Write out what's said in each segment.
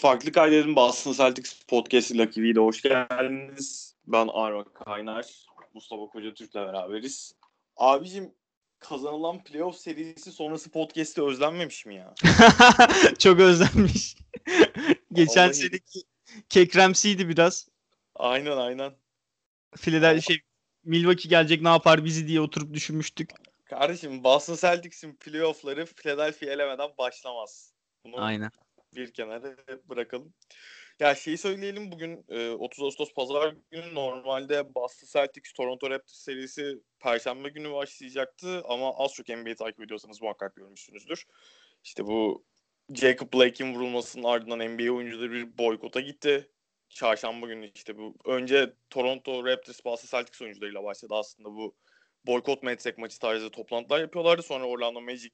Farklı Kaydet'in Boston Celtics Podcast'i Lucky V'de hoş geldiniz. Ben Arva Kaynar, Mustafa Koca Türk'le beraberiz. Abicim kazanılan playoff serisi sonrası podcast'i özlenmemiş mi ya? Çok özlenmiş. Geçen Vallahi- seneki kekremsiydi biraz. Aynen aynen. Philadelphia şey Milwaukee gelecek ne yapar bizi diye oturup düşünmüştük. Kardeşim Boston Celtics'in playoff'ları Philadelphia elemeden başlamaz. Bunu Aynen. Bir kenara bırakalım. Ya şeyi söyleyelim bugün e, 30 Ağustos Pazar günü normalde Boston Celtics Toronto Raptors serisi Perşembe günü başlayacaktı ama az çok NBA takip ediyorsanız muhakkak görmüşsünüzdür. İşte bu Jacob Blake'in vurulmasının ardından NBA oyuncuları bir boykota gitti. Çarşamba günü işte bu önce Toronto Raptors Boston Celtics oyuncularıyla başladı aslında bu boykot mu etsek maçı tarzı toplantılar yapıyorlardı. Sonra Orlando Magic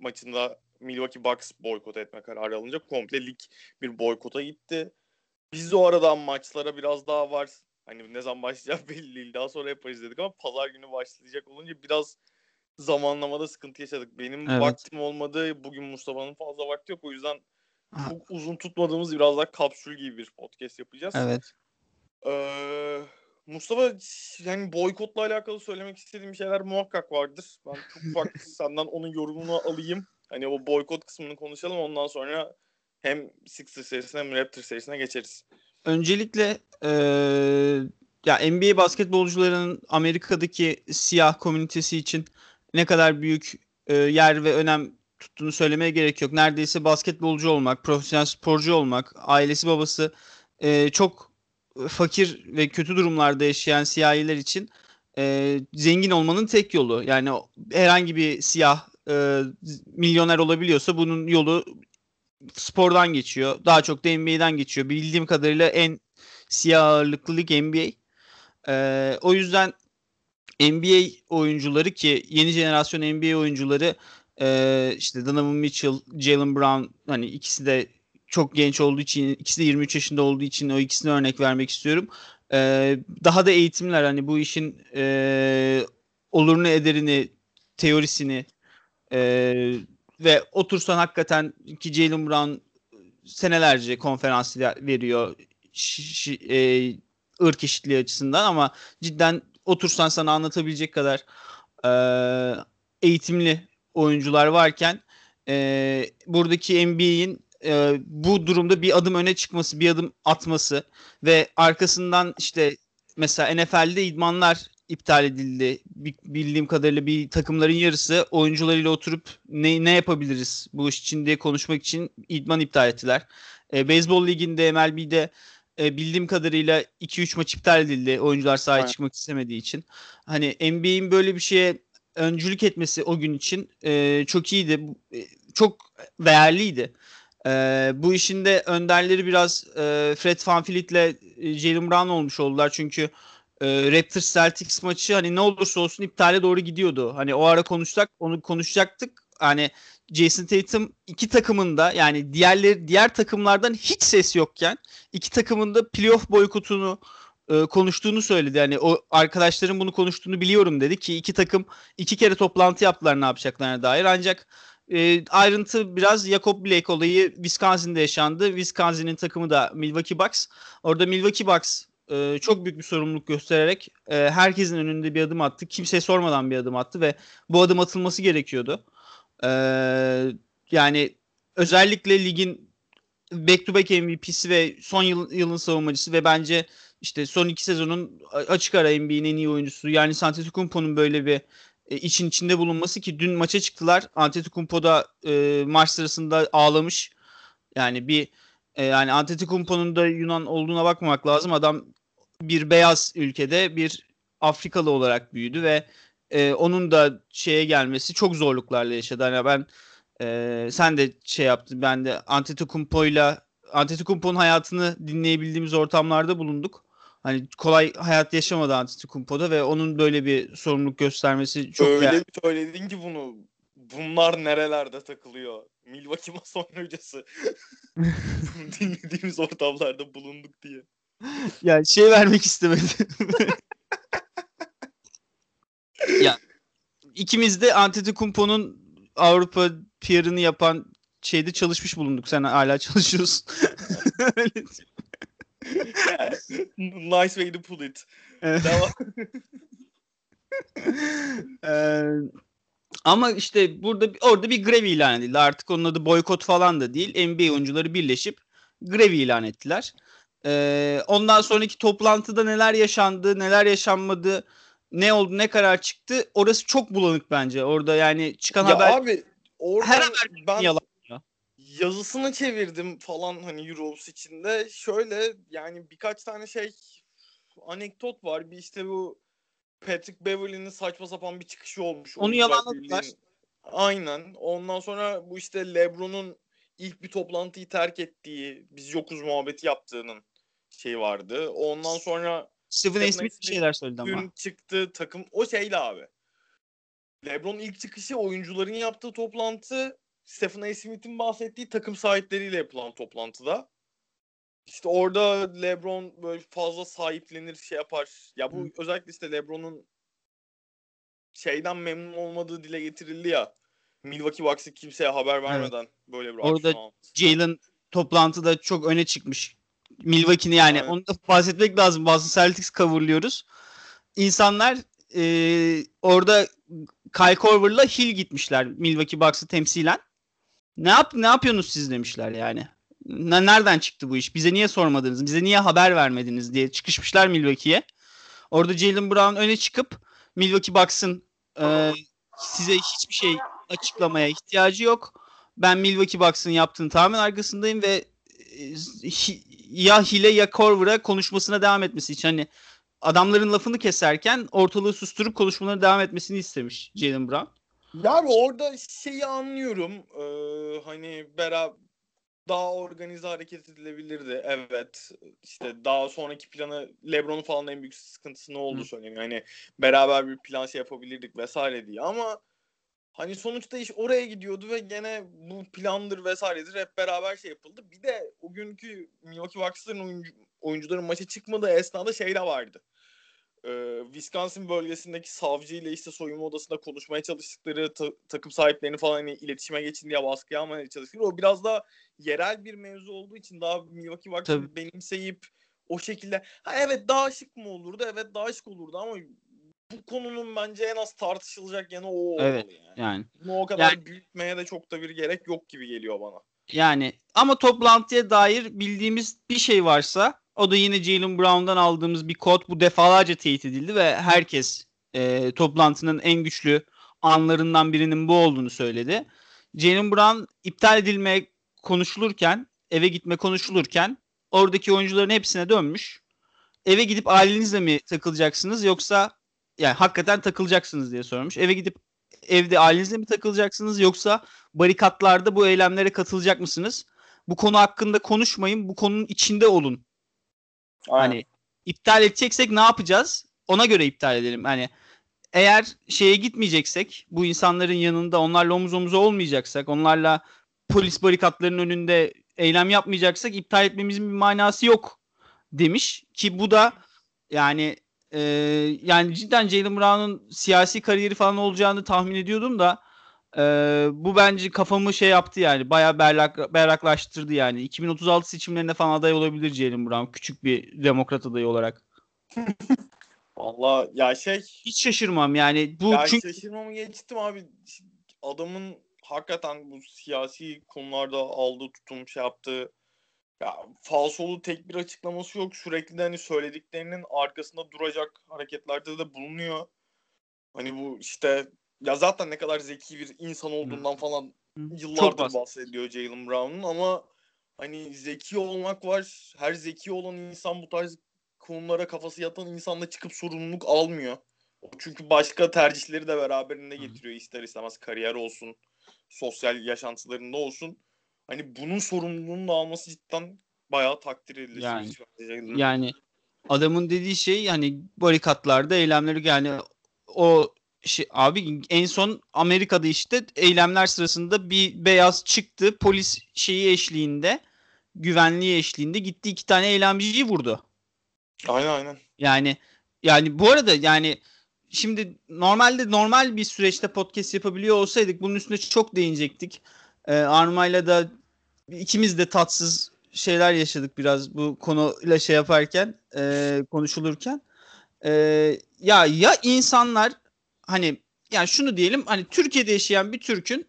maçında Milwaukee Bucks boykot etme kararı alınca komple lig bir boykota gitti. Biz de o aradan maçlara biraz daha var. Hani ne zaman başlayacak belli değil. Daha sonra yaparız dedik ama pazar günü başlayacak olunca biraz zamanlamada sıkıntı yaşadık. Benim Evet. vaktim olmadı. Bugün Mustafa'nın fazla vakti yok. O yüzden Ha. çok uzun tutmadığımız biraz daha kapsül gibi bir podcast yapacağız. Evet. Ee, Mustafa yani boykotla alakalı söylemek istediğim şeyler muhakkak vardır. Ben çok ufak senden onun yorumunu alayım. Hani o boykot kısmını konuşalım ondan sonra hem Sixers serisine hem Raptors serisine geçeriz. Öncelikle eee, ya NBA basketbolcularının Amerika'daki siyah komünitesi için ne kadar büyük eee, yer ve önem tuttuğunu söylemeye gerek yok. Neredeyse basketbolcu olmak, profesyonel sporcu olmak, ailesi babası eee, çok fakir ve kötü durumlarda yaşayan siyahiler için eee, zengin olmanın tek yolu. Yani herhangi bir siyah eee, milyoner olabiliyorsa bunun yolu spordan geçiyor. Daha çok da NBA'den geçiyor. Bildiğim kadarıyla en siyah ağırlıklı lig NBA. Ee, o yüzden NBA oyuncuları ki yeni jenerasyon NBA oyuncuları e, işte Donovan Mitchell, Jalen Brown hani ikisi de çok genç olduğu için ikisi de 23 yaşında olduğu için o ikisine örnek vermek istiyorum. Ee, daha da eğitimler hani bu işin e, olurunu ederini teorisini e, ve otursan hakikaten ki Jalen Brown senelerce konferans ver- veriyor e, ırk eşitliği açısından ama cidden otursan sana anlatabilecek kadar e, eğitimli oyuncular varken e, buradaki NBA'in e, bu durumda bir adım öne çıkması, bir adım atması ve arkasından işte mesela NFL'de idmanlar iptal edildi. Bi- Bildiğim kadarıyla bir takımların yarısı oyuncularıyla oturup ne, ne yapabiliriz bu iş için diye konuşmak için idman iptal ettiler. E, Beyzbol liginde MLB'de e, bildiğim kadarıyla 2-3 maç iptal edildi oyuncular sahaya Aynen. çıkmak istemediği için. Hani NBA'in böyle bir şeye öncülük etmesi o gün için e, çok iyiydi. E, Çok değerliydi. E, bu işin de önderleri biraz e, Fred VanVleet'le e, Jalen Brown olmuş oldular. Çünkü e, Raptors Celtics maçı hani ne olursa olsun iptale doğru gidiyordu. Hani o ara konuşsak onu konuşacaktık. Hani Jason Tatum iki takımında yani diğerleri diğer takımlardan hiç ses yokken iki takımın da playoff boykotunu e, konuştuğunu söyledi. Yani o arkadaşların bunu konuştuğunu biliyorum dedi ki iki takım iki kere toplantı yaptılar ne yapacaklarına dair. Ancak e, ayrıntı biraz Jacob Blake olayı Wisconsin'de yaşandı. Wisconsin'in takımı da Milwaukee Bucks. Orada Milwaukee Bucks e, çok büyük bir sorumluluk göstererek e, herkesin önünde bir adım attı. Kimseye sormadan bir adım attı ve bu adım atılması gerekiyordu. E, yani özellikle ligin back to back MVP'si ve son yıl, yılın savunmacısı ve bence işte son iki sezonun açık ara NBA'nin en iyi oyuncusu yani Antetokounmpo'nun böyle bir e, için içinde bulunması ki dün maça çıktılar. Antetokounmpo da e, maç sırasında ağlamış. Yani bir e, yani Antetokounmpo'nun da Yunan olduğuna bakmamak lazım. Adam bir beyaz ülkede bir Afrikalı olarak büyüdü ve e, onun da şeye gelmesi çok zorluklarla yaşadı. Hani ben e, sen de şey yaptın. Ben de Antetokounmpo'yla Antetokounmpo'nun hayatını dinleyebildiğimiz ortamlarda bulunduk. Hani kolay hayat yaşamadı Antetokounmpo'da ve onun böyle bir sorumluluk göstermesi çok Öyle bir söyledin ki bunu. Bunlar nerelerde takılıyor? Milwaukee mason hocası. Dinlediğimiz ortamlarda bulunduk diye. Yani şey vermek istemedi. ya ikimiz de Antetokounmpo'nun Avrupa PR'ını yapan şeyde çalışmış bulunduk. Sen hala çalışıyorsun. nice way to put it. Ee, ama işte burada orada bir grev ilan edildi. Artık onun adı boykot falan da değil. NBA oyuncuları birleşip grev ilan ettiler. Ee, ondan sonraki toplantıda neler yaşandı, neler yaşanmadı, ne oldu, ne karar çıktı. Orası çok bulanık bence. Orada yani çıkan ya haber abi orada her haber ben yalan. Ya. yazısını çevirdim falan hani Euros içinde. Şöyle yani birkaç tane şey anekdot var. Bir işte bu Patrick Beverly'nin saçma sapan bir çıkışı olmuş. Onu yalanladılar. Aynen. Ondan sonra bu işte LeBron'un ilk bir toplantıyı terk ettiği, biz yokuz muhabbeti yaptığının şey vardı. Ondan sonra Stephen A. Smith bir şeyler söyledi ama. çıktı takım o şeyle abi. LeBron ilk çıkışı oyuncuların yaptığı toplantı Stephen A. Smith'in bahsettiği takım sahipleriyle yapılan toplantıda. İşte orada LeBron böyle fazla sahiplenir şey yapar. Ya bu Hı. özellikle işte LeBron'un şeyden memnun olmadığı dile getirildi ya. Milwaukee Bucks'ı kimseye haber vermeden böyle bir Orada. Jalen toplantıda çok öne çıkmış. Milwaukee'ni yani Aynen. onu da bahsetmek lazım. Bazı Celtics coverlıyoruz. İnsanlar e, orada Kyle Korver'la Hill gitmişler Milwaukee Bucks'ı temsilen. Ne yap ne yapıyorsunuz siz demişler yani. Ne- Nereden çıktı bu iş? Bize niye sormadınız? Bize niye haber vermediniz diye çıkışmışlar Milwaukee'ye. Orada Jalen Brown öne çıkıp Milwaukee Bucks'ın e, size hiçbir şey açıklamaya ihtiyacı yok. Ben Milwaukee Bucks'ın yaptığını tamamen arkasındayım ve e, ya Hile ya Korver'a konuşmasına devam etmesi için hani adamların lafını keserken ortalığı susturup konuşmalarına devam etmesini istemiş Jalen Brown. Ya abi orada şeyi anlıyorum. Ee, hani beraber daha organize hareket edilebilirdi. Evet. İşte daha sonraki planı LeBron'un falan en büyük sıkıntısı ne oldu Hı. söyleyeyim. Hani beraber bir plan şey yapabilirdik vesaire diye ama hani sonuçta iş oraya gidiyordu ve gene bu plandır vesairedir hep beraber şey yapıldı. Bir de o günkü Milwaukee Bucks'ların oyuncu, oyuncuların maça çıkmadığı esnada şey de vardı. Ee, Wisconsin bölgesindeki savcı ile işte soyunma odasında konuşmaya çalıştıkları ta- takım sahiplerini falan hani iletişime geçin diye baskı yapmaya çalıştıkları o biraz da yerel bir mevzu olduğu için daha Milwaukee Tabii. benimseyip o şekilde ha evet daha şık mı olurdu evet daha şık olurdu ama bu konunun bence en az tartışılacak yanı o olmalı Evet, yani. Yani Bunu o kadar Yani- büyütmeye de çok da bir gerek yok gibi geliyor bana. Yani ama toplantıya dair bildiğimiz bir şey varsa o da yine Jalen Brown'dan aldığımız bir kod. Bu defalarca teyit edildi ve herkes e, toplantının en güçlü anlarından birinin bu olduğunu söyledi. Jalen Brown iptal edilmeye konuşulurken, eve gitme konuşulurken oradaki oyuncuların hepsine dönmüş. Eve gidip ailenizle mi takılacaksınız yoksa yani hakikaten takılacaksınız diye sormuş. Eve gidip evde ailenizle mi takılacaksınız yoksa barikatlarda bu eylemlere katılacak mısınız? Bu konu hakkında konuşmayın. Bu konunun içinde olun. Hani iptal edeceksek ne yapacağız? Ona göre iptal edelim. Hani eğer şeye gitmeyeceksek, bu insanların yanında onlarla omuz omuza olmayacaksak, onlarla polis barikatlarının önünde eylem yapmayacaksak iptal etmemizin bir manası yok demiş ki bu da yani e, yani cidden Jalen Brown'un siyasi kariyeri falan olacağını tahmin ediyordum da e, bu bence kafamı şey yaptı yani bayağı berlak, berraklaştırdı yani 2036 seçimlerinde falan aday olabilir Jalen Brown küçük bir demokrat adayı olarak. Valla ya şey Hiç şaşırmam yani bu ya çünkü şaşırmamı geçtim abi. Adamın hakikaten bu siyasi konularda aldığı tutum şey yaptığı ya falsolu tek bir açıklaması yok. Sürekli de hani söylediklerinin arkasında duracak hareketlerde de bulunuyor. Hani bu işte ya zaten ne kadar zeki bir insan olduğundan falan yıllardır bahsediyor. bahsediyor Jalen Brown'un ama hani zeki olmak var. Her zeki olan insan bu tarz konulara kafası yatan insanla çıkıp sorumluluk almıyor. Çünkü başka tercihleri de beraberinde getiriyor ister istemez kariyer olsun, sosyal yaşantılarında olsun. Hani bunun sorumluluğunu da alması cidden bayağı takdir edilir. Yani- Jalen'ın. yani adamın dediği şey hani barikatlarda eylemleri yani o şey abi en son Amerika'da işte eylemler sırasında bir beyaz çıktı polis şeyi eşliğinde güvenliği eşliğinde gitti iki tane eylemciyi vurdu. Aynen aynen. Yani yani bu arada yani şimdi normalde normal bir süreçte podcast yapabiliyor olsaydık bunun üstüne çok değinecektik. E, Arma'yla da ikimiz de tatsız şeyler yaşadık biraz bu konuyla şey yaparken e, konuşulurken. E, ya ya insanlar hani yani şunu diyelim hani Türkiye'de yaşayan bir Türk'ün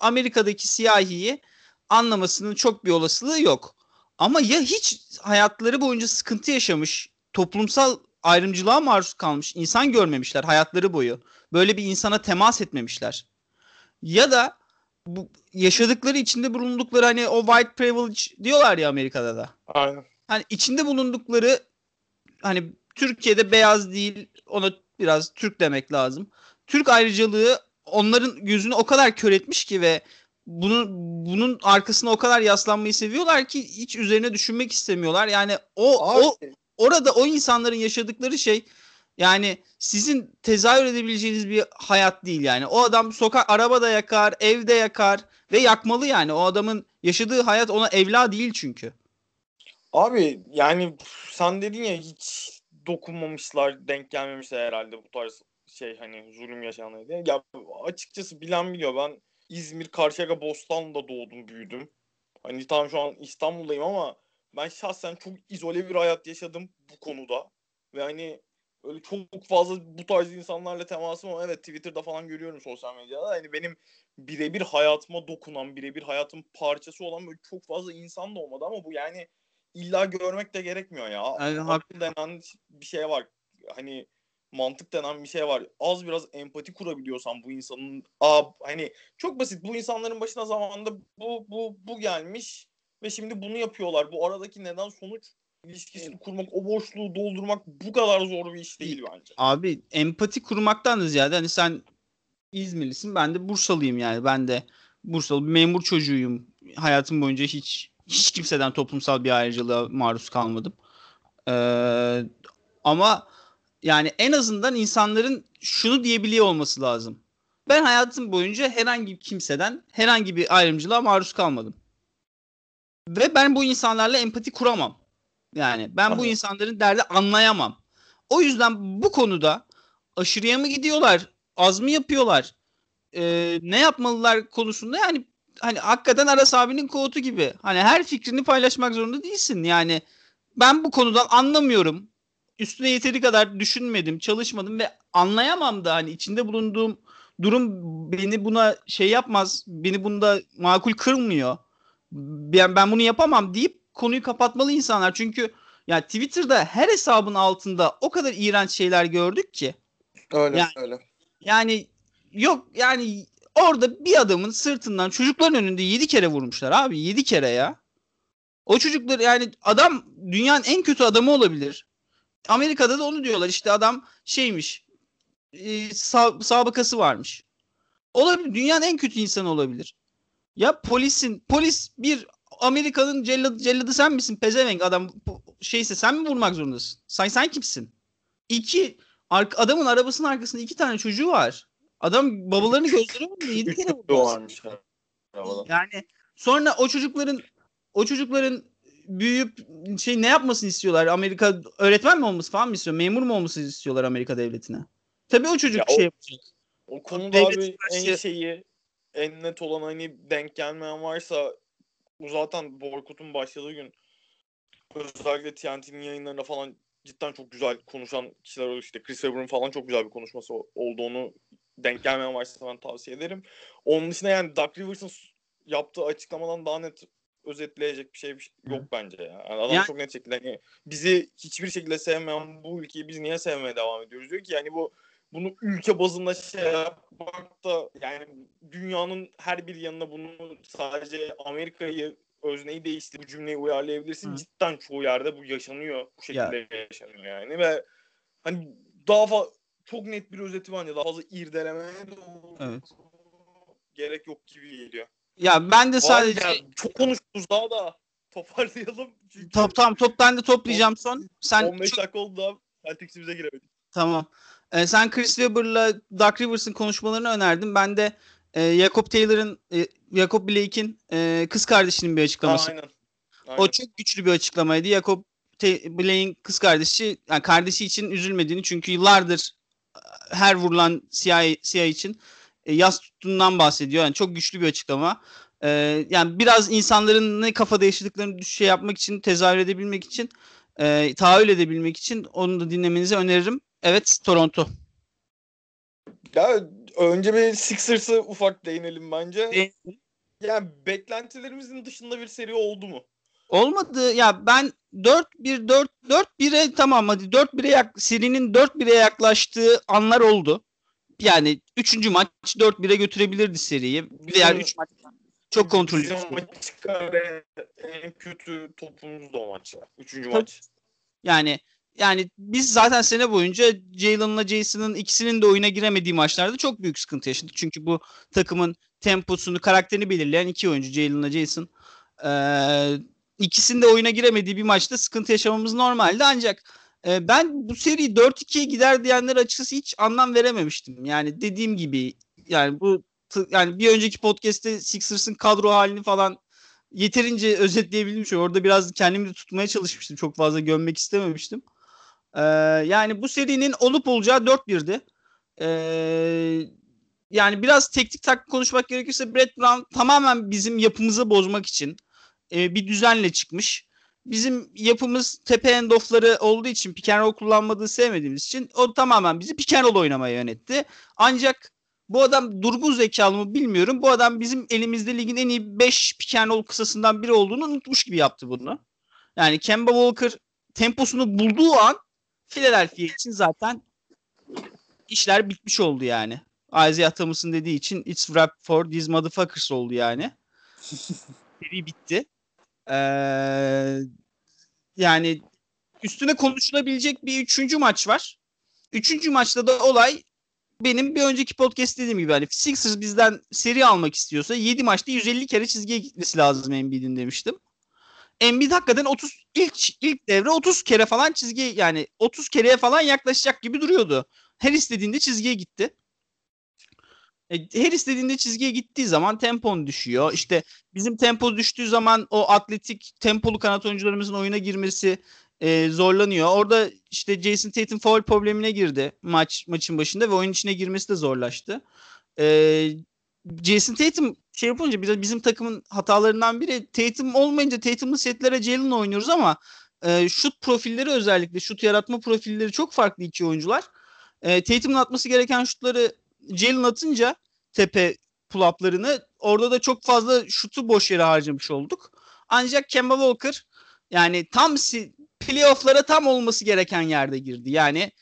Amerika'daki siyahiyi anlamasının çok bir olasılığı yok. Ama ya hiç hayatları boyunca sıkıntı yaşamış, toplumsal ayrımcılığa maruz kalmış insan görmemişler hayatları boyu. Böyle bir insana temas etmemişler. Ya da bu yaşadıkları içinde bulundukları hani o white privilege diyorlar ya Amerika'da da. Aynen. Hani içinde bulundukları hani Türkiye'de beyaz değil ona biraz Türk demek lazım. Türk ayrıcalığı onların gözünü o kadar kör etmiş ki ve bunun bunun arkasına o kadar yaslanmayı seviyorlar ki hiç üzerine düşünmek istemiyorlar. Yani o Abi, o orada o insanların yaşadıkları şey yani sizin tezahür edebileceğiniz bir hayat değil yani. O adam sokak arabada yakar, evde yakar ve yakmalı yani. O adamın yaşadığı hayat ona evla değil çünkü. Abi yani sen dedin ya hiç dokunmamışlar, denk gelmemişler herhalde bu tarz şey hani zulüm yaşanıyor diye. Ya açıkçası bilen biliyor ben İzmir, Karşıyaka, Bostanlı'da doğdum, büyüdüm. Hani tam şu an İstanbul'dayım ama ben şahsen çok izole bir hayat yaşadım bu konuda. Ve hani öyle çok fazla bu tarz insanlarla temasım var. Evet Twitter'da falan görüyorum sosyal medyada. Hani benim birebir hayatıma dokunan, birebir hayatın parçası olan böyle çok fazla insan da olmadı ama bu yani illa görmek de gerekmiyor ya. Yani Akıl denen bir şey var. Hani mantık denen bir şey var. Az biraz empati kurabiliyorsan bu insanın aa, hani çok basit bu insanların başına zamanında bu bu bu gelmiş ve şimdi bunu yapıyorlar. Bu aradaki neden sonuç ilişkisini kurmak, o boşluğu doldurmak bu kadar zor bir iş değil bence. Abi empati kurmaktan da ziyade hani sen İzmirlisin ben de Bursalıyım yani. Ben de Bursalı bir memur çocuğuyum. Hayatım boyunca hiç hiç kimseden toplumsal bir ayrıcalığa maruz kalmadım. Ee, ama yani en azından insanların şunu diyebiliyor olması lazım. Ben hayatım boyunca herhangi kimseden herhangi bir ayrımcılığa maruz kalmadım. Ve ben bu insanlarla empati kuramam. Yani ben bu Tabii. insanların derdi anlayamam. O yüzden bu konuda aşırıya mı gidiyorlar? Az mı yapıyorlar? Ee, ne yapmalılar konusunda yani hani hakikaten Aras abinin kovutu gibi. Hani her fikrini paylaşmak zorunda değilsin. Yani ben bu konudan anlamıyorum. Üstüne yeteri kadar düşünmedim, çalışmadım ve anlayamam da hani içinde bulunduğum durum beni buna şey yapmaz. Beni bunda makul kırmıyor. Ben, ben bunu yapamam deyip konuyu kapatmalı insanlar. Çünkü ya Twitter'da her hesabın altında o kadar iğrenç şeyler gördük ki. Öyle Yani- öyle. Yani yok yani orada bir adamın sırtından çocukların önünde 7 kere vurmuşlar abi 7 kere ya. O çocuklar yani adam dünyanın en kötü adamı olabilir. Amerika'da da onu diyorlar işte adam şeymiş e, sa- sabıkası varmış. Olabilir dünyanın en kötü insanı olabilir. Ya polisin polis bir Amerika'nın celladı, celladı sen misin pezevenk adam bu- şeyse sen mi vurmak zorundasın? Sen sen kimsin? İki adamın arabasının arkasında iki tane çocuğu var. Adam babalarını gözleri önünde yedi kere çocuğu vurdu. varmış arabada. Yani sonra o çocukların o çocukların büyüyüp şey ne yapmasını istiyorlar? Amerika öğretmen mi olması falan mı istiyor? Memur mu olması istiyorlar Amerika devletine? Tabii o çocuk Ya şey o- yapacak. O konuda Devlet abi en şeyi en net olan hani denk gelmeyen varsa bu zaten boykotun başladığı gün özellikle TNT'nin yayınlarında falan cidden çok güzel konuşan kişiler oldu. İşte Chris Webber'ın falan çok güzel bir konuşması o- olduğunu denk gelmeyen varsa ben tavsiye ederim. Onun dışında yani Doug Rivers'ın yaptığı açıklamadan daha net özetleyecek bir şey şey yok bence ya. Yani adam Yani- çok net şekilde hani bizi hiçbir şekilde sevmeyen bu ülkeyi biz niye sevmeye devam ediyoruz diyor ki yani bu bunu ülke bazında şey yapmak da yani dünyanın her bir yanına bunu sadece Amerika'yı özneyi değiştirip bu cümleyi uyarlayabilirsin. Hı. Cidden çoğu yerde bu yaşanıyor. Bu şekilde yaşanıyor yani ve hani daha fazla çok net bir özeti bence daha fazla irdelemeye de Evet. gerek yok gibi geliyor. Ya ben de Sadece sadece çok konuştuk daha da toparlayalım. Çünkü top tam top ben de toplayacağım son. Sen 15 çok- dakika oldu daha Celtics'imize giremedik. Tamam. Ee, sen Chris Webber'la Doug Rivers'ın konuşmalarını önerdin. Ben de e, Jacob Taylor'ın, e, Jacob Blake'in e, kız kardeşinin bir açıklaması. Aynen. O çok güçlü bir açıklamaydı. Jacob Blake'in kız kardeşi, yani kardeşi için üzülmediğini çünkü yıllardır e, her vurulan siyah, siyah için e, yas tuttuğundan bahsediyor. Yani çok güçlü bir açıklama. Ee, yani biraz insanların ne kafada yaşadıklarını şey yapmak için, tezahür edebilmek için, e, tahayyül edebilmek için onu da dinlemenizi öneririm. Evet, Toronto. Ya önce bir Sixers'ı ufak değinelim bence. Yani beklentilerimizin dışında bir seri oldu mu? Olmadı. Ya ben 4-1 4 4-1'e tamam hadi 4-1'e yak serinin 4-1'e yaklaştığı anlar oldu. Yani 3. maç 4-1'e götürebilirdi seriyi. Diğer 3 maç çok kontrollü. En kötü topumuz da o maç. Üçüncü maç. Yani yani biz zaten sene boyunca Jalen'la Jason'ın ikisinin de oyuna giremediği maçlarda çok büyük sıkıntı yaşadık. Çünkü bu takımın temposunu, karakterini belirleyen iki oyuncu Jalen'la Jason. Ee, ikisinin de oyuna giremediği bir maçta sıkıntı yaşamamız normaldi ancak e, ben bu seri 4-2'ye gider diyenler açıkçası hiç anlam verememiştim. Yani dediğim gibi yani bu yani bir önceki podcast'te Sixers'ın kadro halini falan yeterince özetleyebildim. Şu orada biraz kendimi de tutmaya çalışmıştım. Çok fazla gömmek istememiştim. Ee, yani bu serinin olup olacağı 4-1'di. Ee, yani biraz teknik taktik konuşmak gerekirse Brett Brown tamamen bizim yapımızı bozmak için e, bir düzenle çıkmış. Bizim yapımız tepe endofları olduğu için pick and roll kullanmadığı sevmediğimiz için o tamamen bizi pick and roll oynamaya yönetti. Ancak bu adam durgun zekalı mı bilmiyorum. Bu adam bizim elimizde ligin en iyi 5 pick and roll kısasından biri olduğunu unutmuş gibi yaptı bunu. Yani Kemba Walker temposunu bulduğu an Philadelphia için zaten işler bitmiş oldu yani. Isaiah Thomas'ın dediği için it's wrap for these motherfuckers oldu yani. Seri bitti. Ee, yani üstüne konuşulabilecek bir üçüncü maç var. Üçüncü maçta da olay benim bir önceki podcast dediğim gibi hani Sixers bizden seri almak istiyorsa 7 maçta 150 kere çizgiye gitmesi lazım Embiid'in demiştim. Embiid hakikaten 30 ilk ilk devre 30 kere falan çizgiye yani 30 kereye falan yaklaşacak gibi duruyordu. Her istediğinde çizgiye gitti. E, her istediğinde çizgiye gittiği zaman tempon düşüyor. İşte bizim tempo düştüğü zaman o atletik tempolu kanat oyuncularımızın oyuna girmesi e, zorlanıyor. Orada işte Jason Tatum foul problemine girdi maç maçın başında ve oyun içine girmesi de zorlaştı. E, Jason Tatum şey yapınca biraz bizim takımın hatalarından biri Tatum olmayınca Tatum'lu setlere Jalen oynuyoruz ama e, şut profilleri özellikle şut yaratma profilleri çok farklı iki oyuncular. E, Tatum'un atması gereken şutları Jalen atınca tepe pull-up'larını orada da çok fazla şutu boş yere harcamış olduk. Ancak Kemba Walker yani tam si playoff'lara tam olması gereken yerde girdi. Yani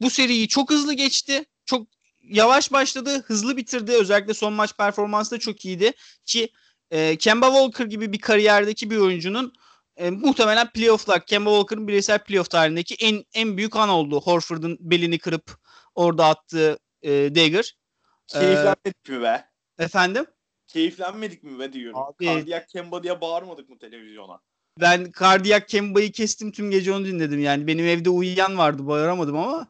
bu seriyi çok hızlı geçti. Çok yavaş başladı, hızlı bitirdi. Özellikle son maç performansı da çok iyiydi. Ki e, Kemba Walker gibi bir kariyerdeki bir oyuncunun e, muhtemelen playoff'lar, Kemba Walker'ın bireysel playoff tarihindeki en en büyük an oldu. Horford'un belini kırıp orada attığı e, dagger. Keyiflenmedik ee, mi be? Efendim? Keyiflenmedik mi be diyorum. Abi, Kardiyak Kemba diye bağırmadık mı televizyona? Ben Kardiyak Kemba'yı kestim tüm gece onu dinledim yani. Benim evde uyuyan vardı bağıramadım ama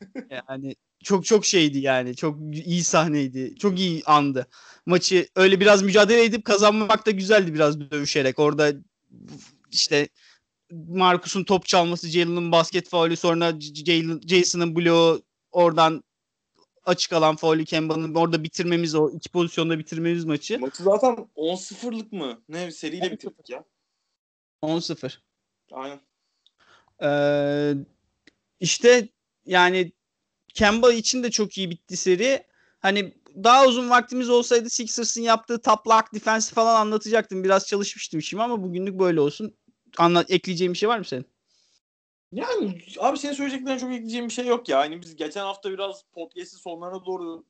yani çok çok şeydi yani. Çok iyi sahneydi. Çok iyi andı. Maçı öyle biraz mücadele edip kazanmak da güzeldi biraz dövüşerek. Orada işte Marcus'un top çalması, Jalen'ın basket faulü, sonra Jason'ın bloğu, oradan açık alan faulü Kemba'nın orada bitirmemiz o iki pozisyonda bitirmemiz maçı. Maçı zaten 10-0'lık mı? Ne seriyle bitirdik ya. 10-0. Aynen. Ee, işte yani Kemba için de çok iyi bitti seri. Hani daha uzun vaktimiz olsaydı Sixers'ın yaptığı top lock defensi falan anlatacaktım. Biraz çalışmıştım şimdi ama bugünlük böyle olsun. Anlat ekleyeceğim bir şey var mı senin? Yani abi senin söyleyeceklerine çok ekleyeceğim bir şey yok ya. Hani biz geçen hafta biraz podcast'in sonlarına doğru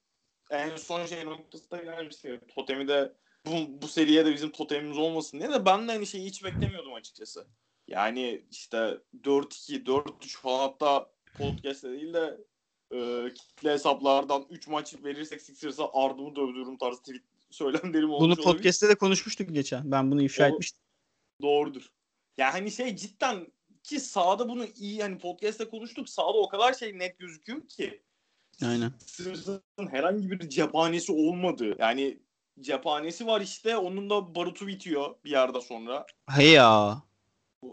en son şey noktasında gelmiştik. Totemi de bu, bu seriye de bizim totemimiz olmasın diye de ben de aynı şeyi hiç beklemiyordum açıkçası. Yani işte 4-2, 4-3 falan hatta podcast'te değil de e, kitle hesaplardan 3 maç verirsek Sixers'a ardımı dövdürürüm tarzı tweet söylemlerim olmuş Bunu podcast'te de konuşmuştuk geçen. Ben bunu ifşa etmiştim. Doğrudur. Yani hani şey cidden ki sahada bunu iyi hani podcast'te konuştuk. Sahada o kadar şey net gözüküyor ki. Aynen. Sixers'ın herhangi bir cephanesi olmadı. Yani cephanesi var işte. Onun da barutu bitiyor bir yerde sonra. He ya.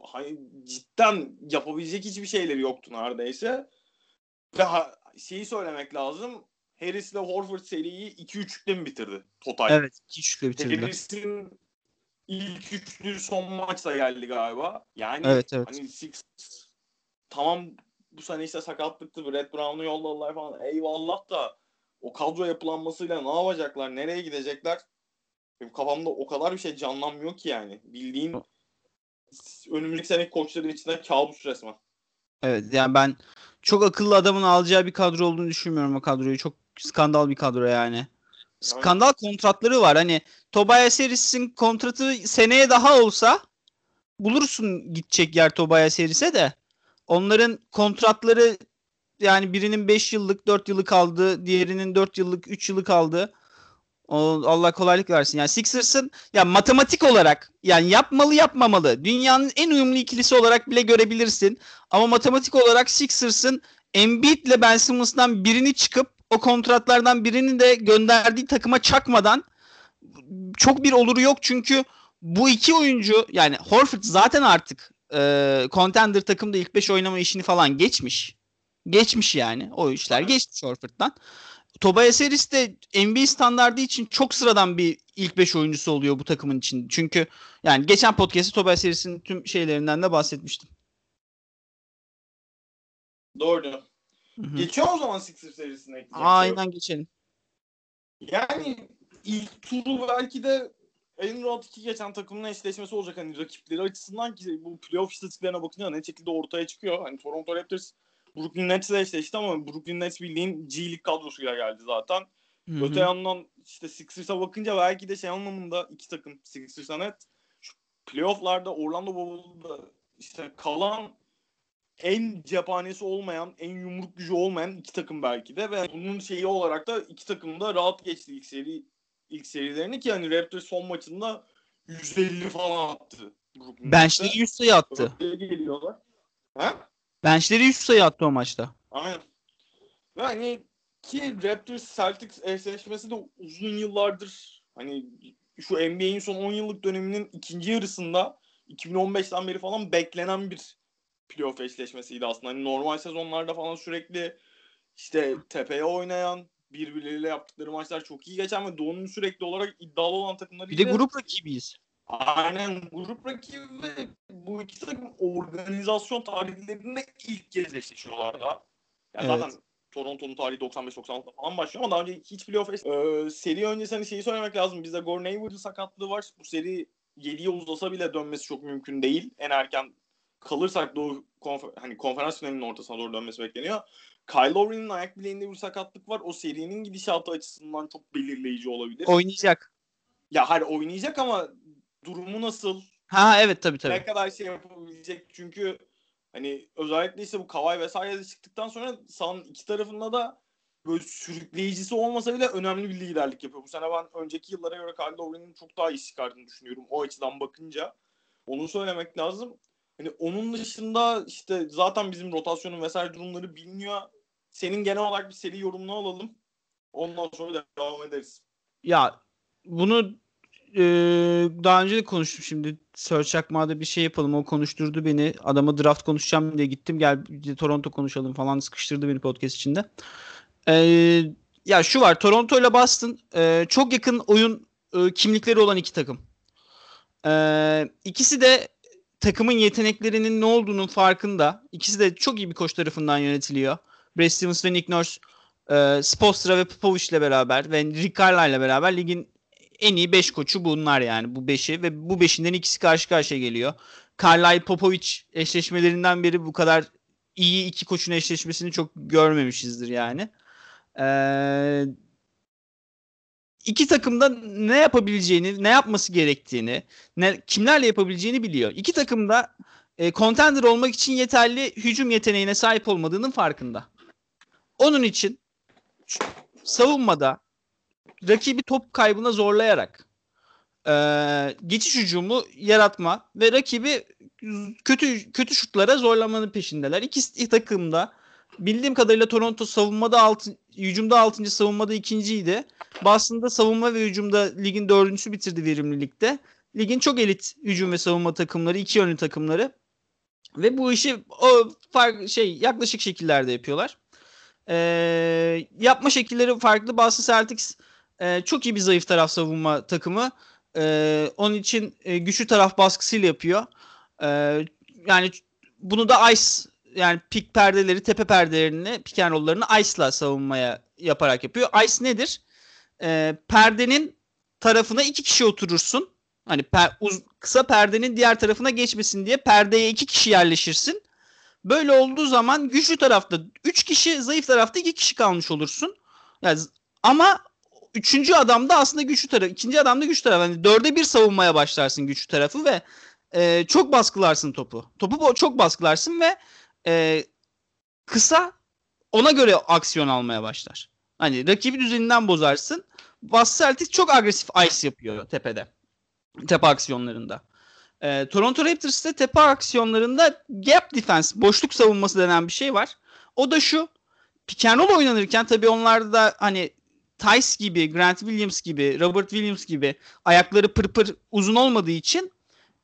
Hani cidden yapabilecek hiçbir şeyleri yoktu neredeyse. Ve ha, şeyi söylemek lazım. Harris ile Horford seriyi 2-3'te mi bitirdi total? Evet 2-3'le bitirdiler. Harris'in ilk üçlü son maçta geldi galiba. Yani Evet, evet. hani Six tamam bu sene işte sakatlıktı. Brett Brown'u yolladılar falan. Eyvallah da o kadro yapılanmasıyla ne yapacaklar? Nereye gidecekler? Benim kafamda o kadar bir şey canlanmıyor ki yani. Bildiğin önümüzdeki sene koçların içinde kabus resmen. Evet yani ben çok akıllı adamın alacağı bir kadro olduğunu düşünmüyorum o kadroyu. Çok skandal bir kadro yani. Skandal kontratları var. Hani Tobias Harris'in kontratı seneye daha olsa bulursun gidecek yer Tobias Harris'e de. Onların kontratları yani birinin 5 yıllık 4 yıllık aldı. Diğerinin 4 yıllık 3 yıllık aldı. Allah kolaylık versin. Yani Sixers'ın ya matematik olarak yani yapmalı yapmamalı. Dünyanın en uyumlu ikilisi olarak bile görebilirsin. Ama matematik olarak Sixers'ın Embiid ile Ben Simmons'dan birini çıkıp o kontratlardan birini de gönderdiği takıma çakmadan çok bir oluru yok çünkü bu iki oyuncu yani Horford zaten artık e, contender takımda ilk 5 oynama işini falan geçmiş. Geçmiş yani. O işler geçmiş Horford'dan. Tobias Harris de NBA standardı için çok sıradan bir ilk 5 oyuncusu oluyor bu takımın için. Çünkü yani geçen podcast'te Tobias Harris'in tüm şeylerinden de bahsetmiştim. Doğru. Hı hı. Geçiyor o zaman Sixers serisine. Aynen geçelim. Yani ilk turu belki de en rahat iki geçen takımın eşleşmesi olacak. Hani rakipleri açısından ki bu playoff istatistiklerine bakınca ne şekilde ortaya çıkıyor. Hani Toronto Raptors Brooklyn Nets'le eşleşti ama Brooklyn Nets bildiğin G League kadrosuyla geldi zaten. Hı hı. Öte yandan işte Sixers'a bakınca belki de şey anlamında iki takım Sixers'a net şu playoff'larda Orlando Bubble'da işte kalan en cephanesi olmayan, en yumruk gücü olmayan iki takım belki de ve bunun şeyi olarak da iki takım da rahat geçti ilk seri ilk serilerini ki hani Raptors son maçında 150 falan attı. Nets'e. 100 sayı attı. Öyle geliyorlar. Ha? Benchleri 100 sayı attı o maçta. Aynen. Ve hani ki Raptors Celtics eşleşmesi de uzun yıllardır hani şu NBA'in son 10 yıllık döneminin ikinci yarısında 2015'ten beri falan beklenen bir playoff eşleşmesiydi aslında. Hani normal sezonlarda falan sürekli işte tepeye oynayan birbirleriyle yaptıkları maçlar çok iyi geçen ve Doğu'nun sürekli olarak iddialı olan takımları Bir de grup rakibiyiz. Aynen grup rakibi ve bu iki takım organizasyon tarihlerinde ilk kez eşleşiyorlar da. Yani Evet. zaten Toronto'nun tarihi 95-96'da falan başlıyor ama daha önce hiç playoff eş- Ee, seri öncesi hani şeyi söylemek lazım. Bizde Gordon Hayward'ın sakatlığı var. Bu seri 7'ye uzasa bile dönmesi çok mümkün değil. En erken kalırsak doğu konfer- hani konferans finalinin ortasına doğru dönmesi bekleniyor. Kyle Lowry'nin ayak bileğinde bir sakatlık var. O serinin gidişatı açısından çok belirleyici olabilir. Oynayacak. Ya hayır oynayacak ama durumu nasıl? Ha evet tabii tabii. Ne kadar şey yapabilecek? Çünkü hani özellikle işte bu Kavay vesaire de çıktıktan sonra sahanın iki tarafında da böyle sürükleyicisi olmasa bile önemli bir liderlik yapıyor. Bu sene ben önceki yıllara göre Kyle Lowry'nin çok daha iyi çıkardığını düşünüyorum o açıdan bakınca. Onu söylemek lazım. Hani onun dışında işte zaten bizim rotasyonun vesaire durumları biliniyor. Senin genel olarak bir seri yorumunu alalım. Ondan sonra devam ederiz. Ya bunu e, daha önce de konuştum şimdi. Search Akma'da bir şey yapalım. O konuşturdu beni. Adama draft konuşacağım diye gittim. Gel Toronto konuşalım falan sıkıştırdı beni podcast içinde. E, ya şu var. Toronto ile Boston e, çok yakın oyun e, kimlikleri olan iki takım. E, ikisi de takımın yeteneklerinin ne olduğunun farkında. İkisi de çok iyi bir koç tarafından yönetiliyor. Brad Stevens ve Nick Nurse e, Spoelstra ve Popovich ile beraber ve Rick Carlisle ile beraber ligin en iyi 5 koçu bunlar yani bu 5'i ve bu 5'inden ikisi karşı karşıya geliyor. Carlisle Popovich eşleşmelerinden beri bu kadar iyi iki koçun eşleşmesini çok görmemişizdir yani. Ee, iki takımda ne yapabileceğini, ne yapması gerektiğini, ne, kimlerle yapabileceğini biliyor. İki takım da e, contender olmak için yeterli hücum yeteneğine sahip olmadığının farkında. Onun için savunmada rakibi top kaybına zorlayarak e, geçiş hücumu yaratma ve rakibi kötü kötü şutlara zorlamanın peşindeler. İki takım da bildiğim kadarıyla Toronto savunmada altı, hücumda 6. savunmada ikinciydi. Boston'da savunma ve hücumda ligin dördüncüsü bitirdi verimlilikte. Ligin çok elit hücum ve savunma takımları, iki yönlü takımları ve bu işi o fark şey yaklaşık şekillerde yapıyorlar. e, yapma şekilleri farklı. Boston Celtics e, çok iyi bir zayıf taraf savunma takımı. E, onun için e, güçlü taraf baskısıyla yapıyor. E, yani bunu da ice yani pik perdeleri, tepe perdelerini, pick and roll'larını ice'la savunmaya yaparak yapıyor. Ice nedir? E, perdenin tarafına iki kişi oturursun. Hani per, uz, kısa perdenin diğer tarafına geçmesin diye perdeye iki kişi yerleşirsin. Böyle olduğu zaman güçlü tarafta 3 kişi, zayıf tarafta 2 kişi kalmış olursun. Yani ama üçüncü adam da aslında güçlü taraf, ikinci adam da güçlü taraf. Yani dörde bir savunmaya başlarsın güçlü tarafı ve e, çok baskılarsın topu. Topu çok baskılarsın ve e, kısa ona göre aksiyon almaya başlar. Hani rakibi düzeninden bozarsın. Boston Celtics çok agresif ice yapıyor tepede. Tepe aksiyonlarında. E, Toronto Raptors'te tepe aksiyonlarında gap defense, boşluk savunması denen bir şey var. O da şu. Pick and roll oynanırken tabii onlarda hani Tice gibi, Grant Williams gibi, Robert Williams gibi ayakları pırpır uzun olmadığı için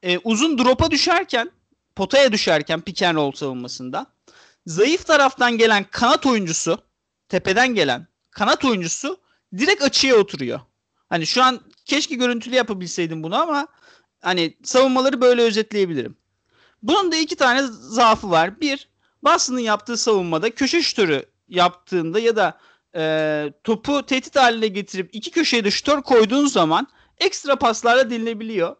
e, uzun drop'a düşerken, potaya düşerken pick and roll savunmasında zayıf taraftan gelen kanat oyuncusu, tepeden gelen kanat oyuncusu direkt açıya oturuyor. Hani şu an keşke görüntülü yapabilseydim bunu ama hani savunmaları böyle özetleyebilirim. Bunun da iki tane zaafı var. Bir, Boston'ın yaptığı savunmada köşe şutörü yaptığında ya da e, topu tehdit haline getirip iki köşeye de şutör koyduğun zaman ekstra paslarla delinebiliyor.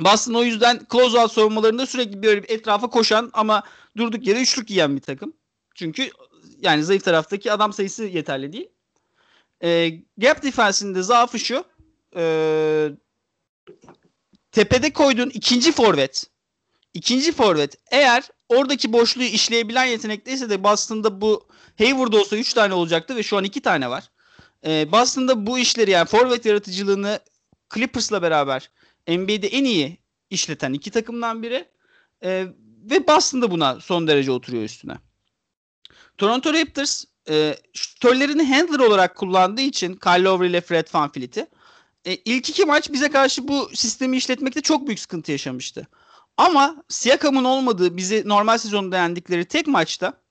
Boston o yüzden close-out savunmalarında sürekli böyle etrafa koşan ama durduk yere üçlük yiyen bir takım. Çünkü yani zayıf taraftaki adam sayısı yeterli değil. E, gap defense'inde zaafı şu. E, tepede koyduğun ikinci forvet ikinci forvet eğer oradaki boşluğu işleyebilen yetenekteyse de Boston'da bu Hayward olsa 3 tane olacaktı ve şu an 2 tane var. Ee, Boston'da bu işleri yani forvet yaratıcılığını Clippers'la beraber NBA'de en iyi işleten iki takımdan biri. Ee, ve Boston buna son derece oturuyor üstüne. Toronto Raptors e, şütörlerini handler olarak kullandığı için Kyle Lowry ile Fred VanVleet'i e, ilk iki maç bize karşı bu sistemi işletmekte çok büyük sıkıntı yaşamıştı. Ama Siakam'ın olmadığı bizi normal sezonda yendikleri tek maçta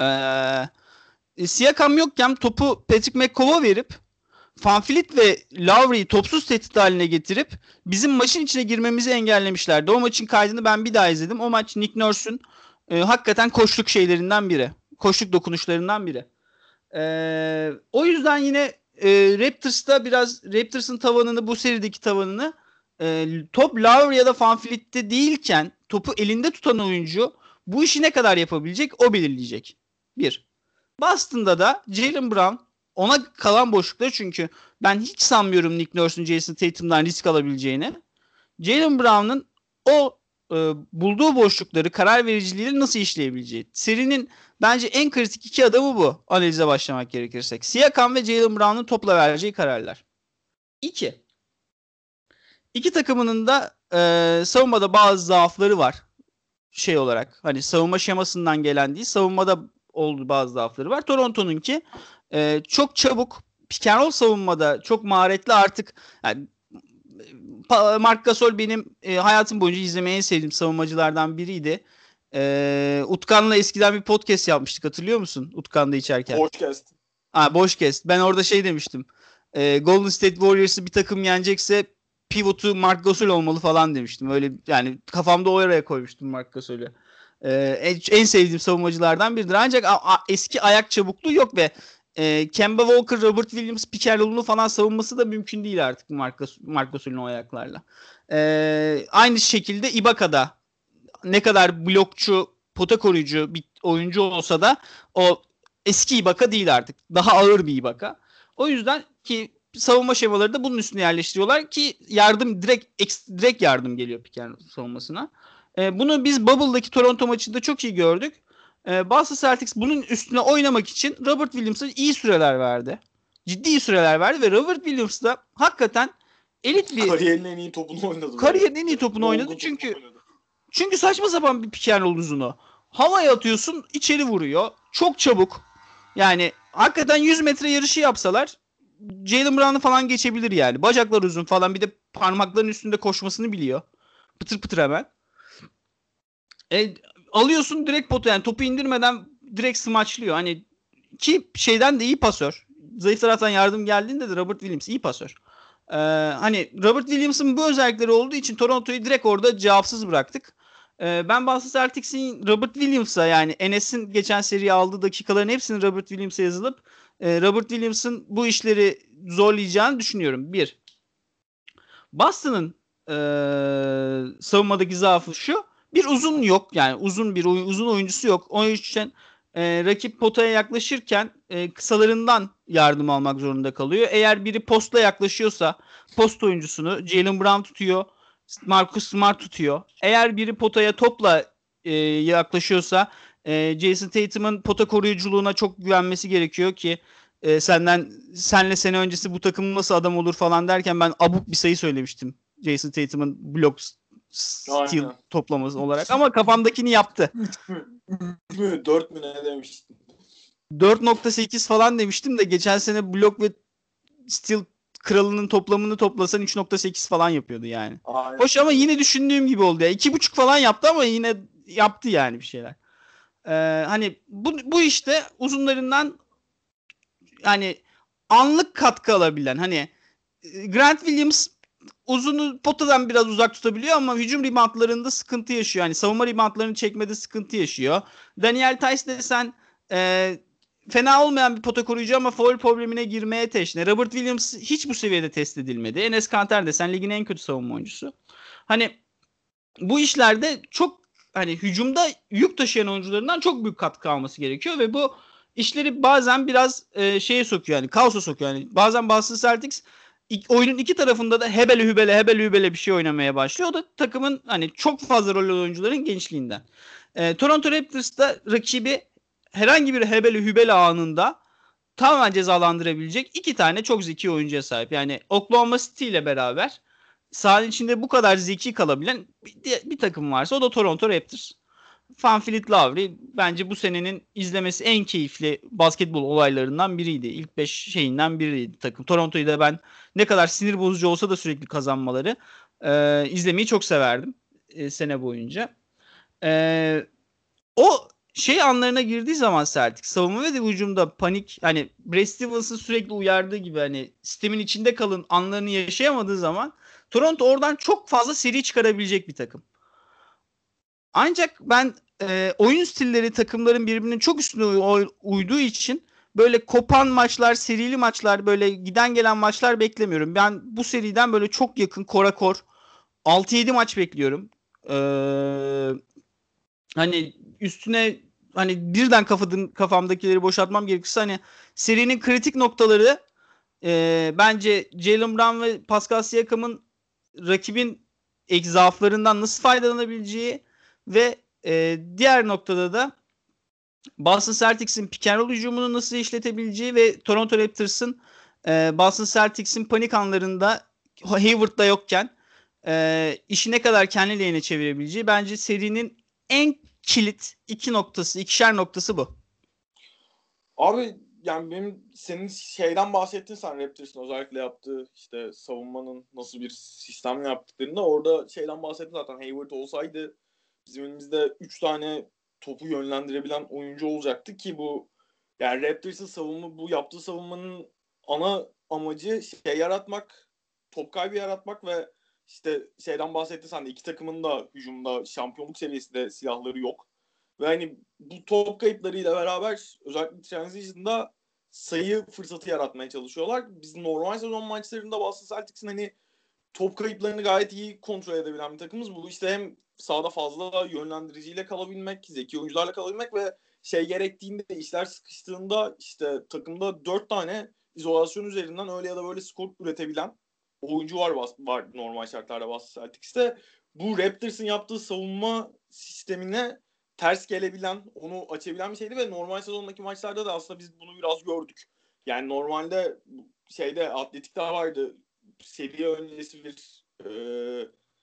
ee, Siakam yokken topu Patrick McCaw'a verip Fanfleet ve Lowry'i topsuz tehdit haline getirip bizim maçın içine girmemizi engellemişlerdi. O maçın kaydını ben bir daha izledim. O maç Nick Nurse'ün e, hakikaten koşluk şeylerinden biri. Koşluk dokunuşlarından biri. E, o yüzden yine e, Raptors'ta biraz Raptors'ın tavanını bu serideki tavanını e, top Lowry ya da Fanfleet'te değilken topu elinde tutan oyuncu bu işi ne kadar yapabilecek o belirleyecek. Bir. Boston'da da Jalen Brown ona kalan boşlukları çünkü ben hiç sanmıyorum Nick Nurse'un Jason Tatum'dan risk alabileceğini. Jalen Brown'un o e, bulduğu boşlukları karar vericiliğiyle nasıl işleyebileceği. Serinin bence en kritik iki adamı bu analize başlamak gerekirsek. Siakam ve Jalen Brown'un topla vereceği kararlar. İki. İki takımının da e, savunmada bazı zaafları var. Şey olarak hani savunma şemasından gelen değil savunmada olduğu bazı zaafları var. Toronto'nunki e, çok çabuk pick and roll savunmada çok maharetli artık yani Mark Gasol benim e, hayatım boyunca izlemeye en sevdiğim savunmacılardan biriydi. E, Utkan'la eskiden bir podcast yapmıştık hatırlıyor musun? Utkan'da içerken. Boşcast. Ha Boşcast. Ben orada şey demiştim. E, Golden State Warriors'ı bir takım yenecekse pivotu Mark Gasol olmalı falan demiştim. Öyle yani kafamda o araya koymuştum Mark Gasol'ü. Ee, en, sevdiğim savunmacılardan biridir. Ancak a, a, eski ayak çabukluğu yok ve e, Kemba Walker, Robert Williams, Pikerlolunu falan savunması da mümkün değil artık Gasol'ün o ayaklarla. Ee, aynı şekilde Ibaka'da ne kadar blokçu, pota koruyucu bir oyuncu olsa da o eski Ibaka değil artık. Daha ağır bir Ibaka. O yüzden ki savunma şemaları da bunun üstüne yerleştiriyorlar ki yardım direkt direkt yardım geliyor Piken savunmasına. E, bunu biz Bubble'daki Toronto maçında çok iyi gördük. E, Boston Celtics bunun üstüne oynamak için Robert Williams'a iyi süreler verdi. Ciddi süreler verdi ve Robert Williams da hakikaten elit bir kariyerin en iyi topunu oynadı. Kariyerin en iyi topunu oynadı çünkü oynadı. çünkü saçma sapan bir pick and roll uzunu. Havaya atıyorsun, içeri vuruyor. Çok çabuk. Yani hakikaten 100 metre yarışı yapsalar Jalen Brown'u falan geçebilir yani. Bacaklar uzun falan bir de parmakların üstünde koşmasını biliyor. Pıtır pıtır hemen. E, alıyorsun direkt potu yani topu indirmeden direkt smaçlıyor. Hani ki şeyden de iyi pasör. Zayıf taraftan yardım geldiğinde de Robert Williams iyi pasör. Ee, hani Robert Williams'ın bu özellikleri olduğu için Toronto'yu direkt orada cevapsız bıraktık. Ee, ben Boston Celtics'in Robert Williams'a yani Enes'in geçen seriye aldığı dakikaların hepsini Robert Williams'a yazılıp e, Robert Williams'ın bu işleri zorlayacağını düşünüyorum. Bir. Boston'ın e, savunmadaki zaafı şu. Bir uzun yok yani uzun bir uzun oyuncusu yok. O yüzden e, rakip potaya yaklaşırken e, kısalarından yardım almak zorunda kalıyor. Eğer biri postla yaklaşıyorsa post oyuncusunu Jalen Brown tutuyor. Marcus Smart tutuyor. Eğer biri potaya topla e, yaklaşıyorsa e, Jason Tatum'un pota koruyuculuğuna çok güvenmesi gerekiyor ki e, senden senle sene öncesi bu takım nasıl adam olur falan derken ben abuk bir sayı söylemiştim. Jason Tatum'un blok steal Aynen. toplaması olarak ama kafamdakini yaptı. 3 mü 4 mü ne demiştin? 4.8 falan demiştim de geçen sene blok ve steal kralının toplamını toplasan 3.8 falan yapıyordu yani. Aynen. Hoş ama yine düşündüğüm gibi oldu ya. 2.5 falan yaptı ama yine yaptı yani bir şeyler. Ee, hani bu, bu işte uzunlarından hani anlık katkı alabilen hani Grant Williams uzunu potadan biraz uzak tutabiliyor ama hücum reboundlarında sıkıntı yaşıyor. Yani savunma reboundlarını çekmede sıkıntı yaşıyor. Daniel Tice desen e, fena olmayan bir pota koruyucu ama foul problemine girmeye teşne. Robert Williams hiç bu seviyede test edilmedi. Enes Kanter desen ligin en kötü savunma oyuncusu. Hani bu işlerde çok hani hücumda yük taşıyan oyuncularından çok büyük katkı alması gerekiyor ve bu işleri bazen biraz e, şeye sokuyor yani kaosa sokuyor yani. Bazen Boston Celtics oyunun iki tarafında da hebele hübele hebele hübele bir şey oynamaya başlıyor. O da takımın hani çok fazla rol oyuncuların gençliğinden. E, Toronto Raptors'ta rakibi herhangi bir hebele hübele anında tamamen cezalandırabilecek iki tane çok zeki oyuncuya sahip. Yani Oklahoma City ile beraber sahanın içinde bu kadar zeki kalabilen bir, bir takım varsa o da Toronto Raptors. Van Fleet Lowry bence bu senenin izlemesi en keyifli basketbol olaylarından biriydi. İlk 5 şeyinden biriydi takım. Toronto'yu da ben ne kadar sinir bozucu olsa da sürekli kazanmaları e, izlemeyi çok severdim e, sene boyunca. E, o şey anlarına girdiği zaman Celtic savunma ve de hücumda panik hani Brad Stevens'ın sürekli uyardığı gibi hani sistemin içinde kalın anlarını yaşayamadığı zaman Toronto oradan çok fazla seri çıkarabilecek bir takım. Ancak ben e, oyun stilleri takımların birbirinin çok üstüne uyduğu için böyle kopan maçlar, serili maçlar, böyle giden gelen maçlar beklemiyorum. Ben bu seriden böyle çok yakın kora kor 6-7 maç bekliyorum. Ee, hani üstüne hani birden kafadım, kafamdakileri boşaltmam gerekirse hani serinin kritik noktaları e, bence Jalen Brown ve Pascal Siakam'ın rakibin zaaflarından nasıl faydalanabileceği ve e, diğer noktada da Boston Celtics'in pick and roll hücumunu nasıl işletebileceği ve Toronto Raptors'ın e, Boston Celtics'in panik anlarında Hayward'da yokken e, işi ne kadar kendi lehine çevirebileceği bence serinin en kilit iki noktası, ikişer noktası bu. Abi yani benim senin şeyden bahsettin sen Raptors'ın özellikle yaptığı işte savunmanın nasıl bir sistem yaptıklarında orada şeyden bahsettin zaten Hayward olsaydı bizim elimizde 3 tane topu yönlendirebilen oyuncu olacaktı ki bu yani Raptors'ın savunma bu yaptığı savunmanın ana amacı şey yaratmak, top kaybı yaratmak ve işte şeyden bahsetti sen de iki takımın da hücumda şampiyonluk seviyesinde silahları yok. Ve hani bu top kayıplarıyla beraber özellikle transition'da sayı fırsatı yaratmaya çalışıyorlar. Biz normal sezon maçlarında Boston Celtics'in hani top kayıplarını gayet iyi kontrol edebilen bir takımız. Bu işte hem sahada fazla yönlendiriciyle kalabilmek, zeki oyuncularla kalabilmek ve şey gerektiğinde işler sıkıştığında işte takımda dört tane izolasyon üzerinden öyle ya da böyle skor üretebilen oyuncu var var normal şartlarda Boston Celtics'te. Bu Raptors'ın yaptığı savunma sistemine ters gelebilen, onu açabilen bir şeydi ve normal sezondaki maçlarda da aslında biz bunu biraz gördük. Yani normalde şeyde atletikte vardı. Seviye öncesi bir e,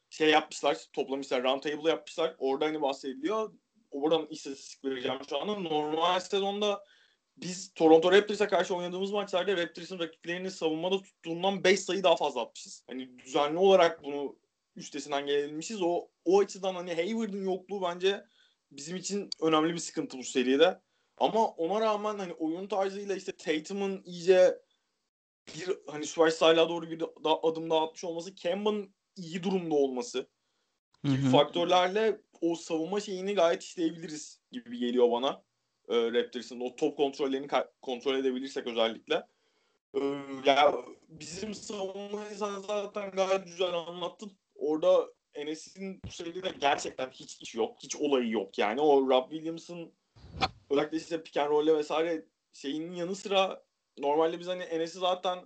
şey yapmışlar, toplamışlar, round table yapmışlar. Orada hani bahsediliyor. Oradan istatistik vereceğim şu anda. Normal sezonda biz Toronto Raptors'a karşı oynadığımız maçlarda Raptors'ın rakiplerini savunmada tuttuğundan 5 sayı daha fazla atmışız. Hani düzenli olarak bunu üstesinden gelebilmişiz. O, o açıdan hani Hayward'ın yokluğu bence bizim için önemli bir sıkıntı bu seride. Ama ona rağmen hani oyun tarzıyla işte Tatum'un iyice bir hani süperstarlığa doğru bir da, adım daha atmış olması, Kemba'nın iyi durumda olması gibi faktörlerle o savunma şeyini gayet işleyebiliriz gibi geliyor bana. E, Raptors'ın o top kontrollerini kontrol edebilirsek özellikle. E, ya bizim savunmayı sen zaten gayet güzel anlattın. Orada Enes'in bu seride gerçekten hiç iş yok. Hiç olayı yok yani. O Rob Williams'ın özellikle işte pick and roll'e vesaire şeyinin yanı sıra normalde biz hani Enes'i zaten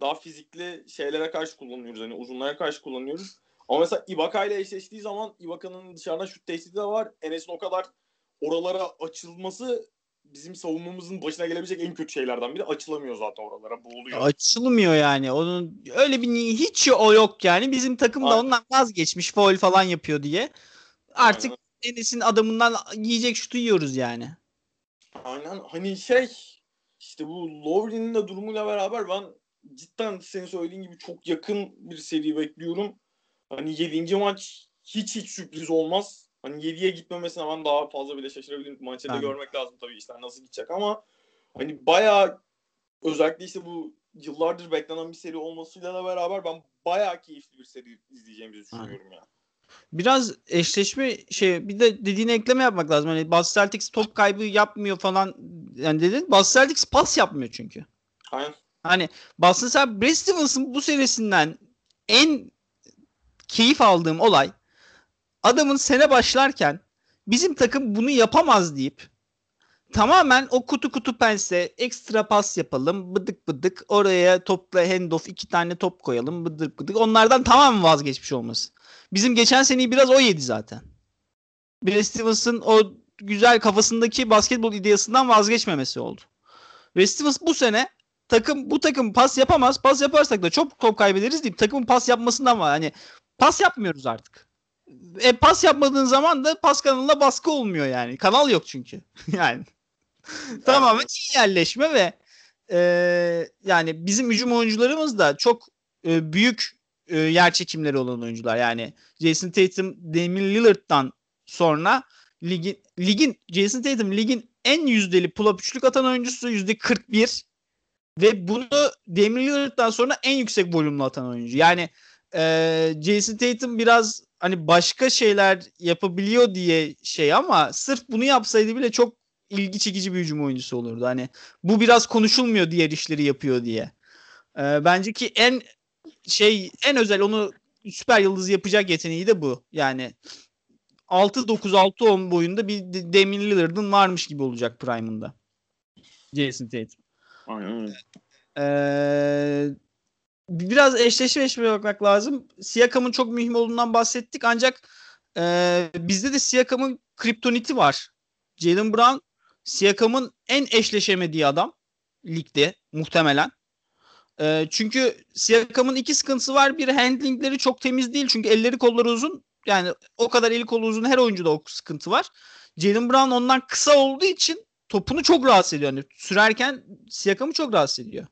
daha fizikli şeylere karşı kullanıyoruz. Hani uzunlara karşı kullanıyoruz. Ama mesela Ibaka ile eşleştiği zaman Ibaka'nın dışarıdan şut tehdidi de var. Enes'in o kadar oralara açılması bizim savunmamızın başına gelebilecek en kötü şeylerden biri. Açılamıyor zaten oralara. Boğuluyor. Açılmıyor yani. Onun öyle bir hiç o yok yani. Bizim takım da ondan vazgeçmiş. Foul falan yapıyor diye. Artık Aynen. Enes'in adamından yiyecek şutu yiyoruz yani. Aynen. Hani şey işte bu Lowry'nin de durumuyla beraber ben cidden senin söylediğin gibi çok yakın bir seri bekliyorum. Hani 7. maç hiç hiç sürpriz olmaz. Hani 7'ye gitmemesine ben daha fazla bile şaşırabilirim. Maçta da görmek lazım tabii işler nasıl gidecek ama hani bayağı özellikle işte bu yıllardır beklenen bir seri olmasıyla da beraber ben bayağı keyifli bir seri izleyeceğimizi düşünüyorum ya. Yani. Biraz eşleşme şey bir de dediğine ekleme yapmak lazım. Hani Boston Celtics top kaybı yapmıyor falan yani dedin. Boston Celtics pas yapmıyor çünkü. Aynen. Hani Boston Celtics Brad Stevens'ın bu serisinden en keyif aldığım olay adamın sene başlarken bizim takım bunu yapamaz deyip tamamen o kutu kutu pense ekstra pas yapalım bıdık bıdık oraya topla handoff iki tane top koyalım bıdık bıdık onlardan tamamen vazgeçmiş olması. Bizim geçen seneyi biraz o yedi zaten. Brad Stevens'ın o güzel kafasındaki basketbol ideyasından vazgeçmemesi oldu. Brad Stevens bu sene takım bu takım pas yapamaz. Pas yaparsak da çok top kaybederiz deyip takımın pas yapmasından var. Hani pas yapmıyoruz artık. E pas yapmadığın zaman da pas kanalına baskı olmuyor yani. Kanal yok çünkü. yani tamamen iyi yerleşme ve e, yani bizim hücum oyuncularımız da çok e, büyük e, yer çekimleri olan oyuncular. Yani Jason Tatum, Damian Lillard'dan sonra ligin ligin Jason Tatum ligin en yüzdeli pull-up üçlük atan oyuncusu yüzde 41 ve bunu Damian Lillard'dan sonra en yüksek volümlü atan oyuncu. Yani e, Jason Tatum biraz hani başka şeyler yapabiliyor diye şey ama sırf bunu yapsaydı bile çok ilgi çekici bir hücum oyuncusu olurdu. Hani bu biraz konuşulmuyor diğer işleri yapıyor diye. E, bence ki en şey en özel onu süper yıldız yapacak yeteneği de bu. Yani 6-9-6-10 boyunda bir Damian Lillard'ın varmış gibi olacak prime'ında. Jason Tatum. Aynen. Ee, biraz eşleşme bakmak lazım. Siakam'ın çok mühim olduğundan bahsettik ancak e, bizde de Siakam'ın kriptoniti var. Jalen Brown Siakam'ın en eşleşemediği adam ligde muhtemelen. E, çünkü Siakam'ın iki sıkıntısı var. Bir handlingleri çok temiz değil çünkü elleri kolları uzun. Yani o kadar eli kolu uzun her oyuncuda o sıkıntı var. Jalen Brown ondan kısa olduğu için topunu çok rahatsız ediyor. Yani sürerken Siakam'ı çok rahatsız ediyor.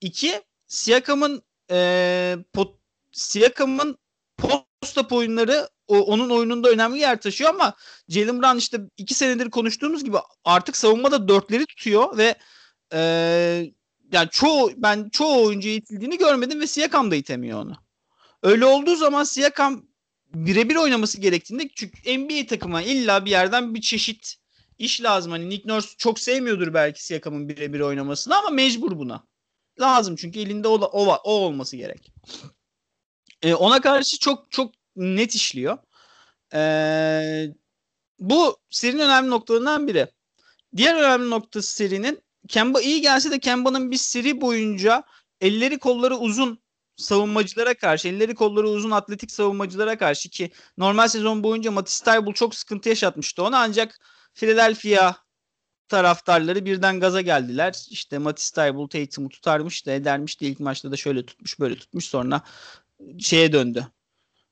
İki, Siakam'ın e, pot, Siakam'ın post oyunları o, onun oyununda önemli yer taşıyor ama Jalen Brown işte iki senedir konuştuğumuz gibi artık savunmada dörtleri tutuyor ve e, yani çoğu ben çoğu oyuncuya itildiğini görmedim ve Siakam da itemiyor onu. Öyle olduğu zaman Siakam birebir oynaması gerektiğinde çünkü NBA takımı illa bir yerden bir çeşit iş lazım. Hani Nick Nurse çok sevmiyordur belki Siakam'ın birebir oynamasını ama mecbur buna. Lazım çünkü elinde o, o, o olması gerek. Ee, ona karşı çok çok net işliyor. Ee, bu serinin önemli noktalarından biri. Diğer önemli noktası serinin Kemba iyi gelse de Kemba'nın bir seri boyunca elleri kolları uzun savunmacılara karşı, elleri kolları uzun atletik savunmacılara karşı ki normal sezon boyunca Matisse Tybul çok sıkıntı yaşatmıştı ona ancak Philadelphia taraftarları birden gaza geldiler. İşte Matisse Tybul Tatum'u tutarmış da edermiş de ilk maçta da şöyle tutmuş böyle tutmuş sonra şeye döndü.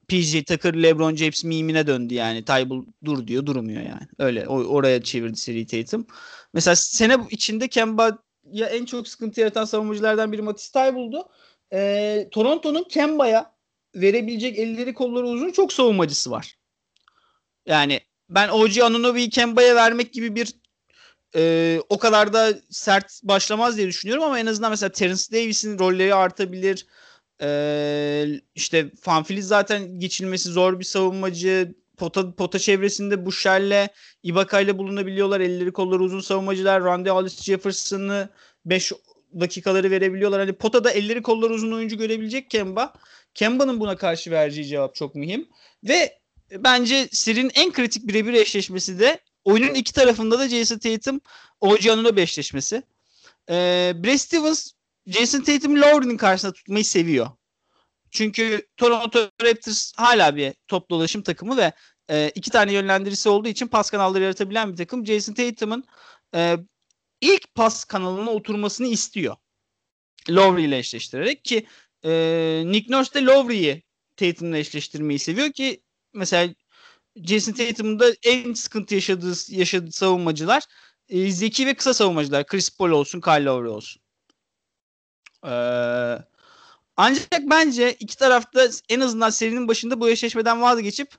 PJ Tucker LeBron James mimine döndü yani. Tybul dur diyor durmuyor yani. Öyle oraya çevirdi seri Tatum. Mesela sene içinde Kemba ya en çok sıkıntı yaratan savunmacılardan biri Matisse Tybul'du. Ee, Toronto'nun Kemba'ya verebilecek elleri kolları uzun çok savunmacısı var. Yani ben OG Anunoby'yi Kemba'ya vermek gibi bir e, o kadar da sert başlamaz diye düşünüyorum ama en azından mesela Terence Davis'in rolleri artabilir. E, işte Fanfili zaten geçilmesi zor bir savunmacı. Pota, pota çevresinde Buşer'le Ibaka'yla bulunabiliyorlar. Elleri kolları uzun savunmacılar. Randy Hollis Jefferson'ı 5 dakikaları verebiliyorlar. Hani potada elleri kolları uzun oyuncu görebilecek Kemba. Kemba'nın buna karşı vereceği cevap çok mühim. Ve bence serinin en kritik birebir eşleşmesi de oyunun iki tarafında da Jason Tatum OG Anunoby eşleşmesi. Ee, Brad Stevens Jason Tatum Lowry'nin karşısında tutmayı seviyor. Çünkü Toronto Raptors hala bir top dolaşım takımı ve e, iki tane yönlendirisi olduğu için pas kanalları yaratabilen bir takım. Jason Tatum'un e, ilk pas kanalına oturmasını istiyor. Lowry ile eşleştirerek ki e, Nick Nurse de Lowry'yi Tatum'la eşleştirmeyi seviyor ki mesela Jason Tatum'un da en sıkıntı yaşadığı yaşadığı savunmacılar e, zeki ve kısa savunmacılar. Chris Paul olsun, Kyle Lowry olsun. Ee, ancak bence iki tarafta en azından serinin başında bu eşleşmeden vazgeçip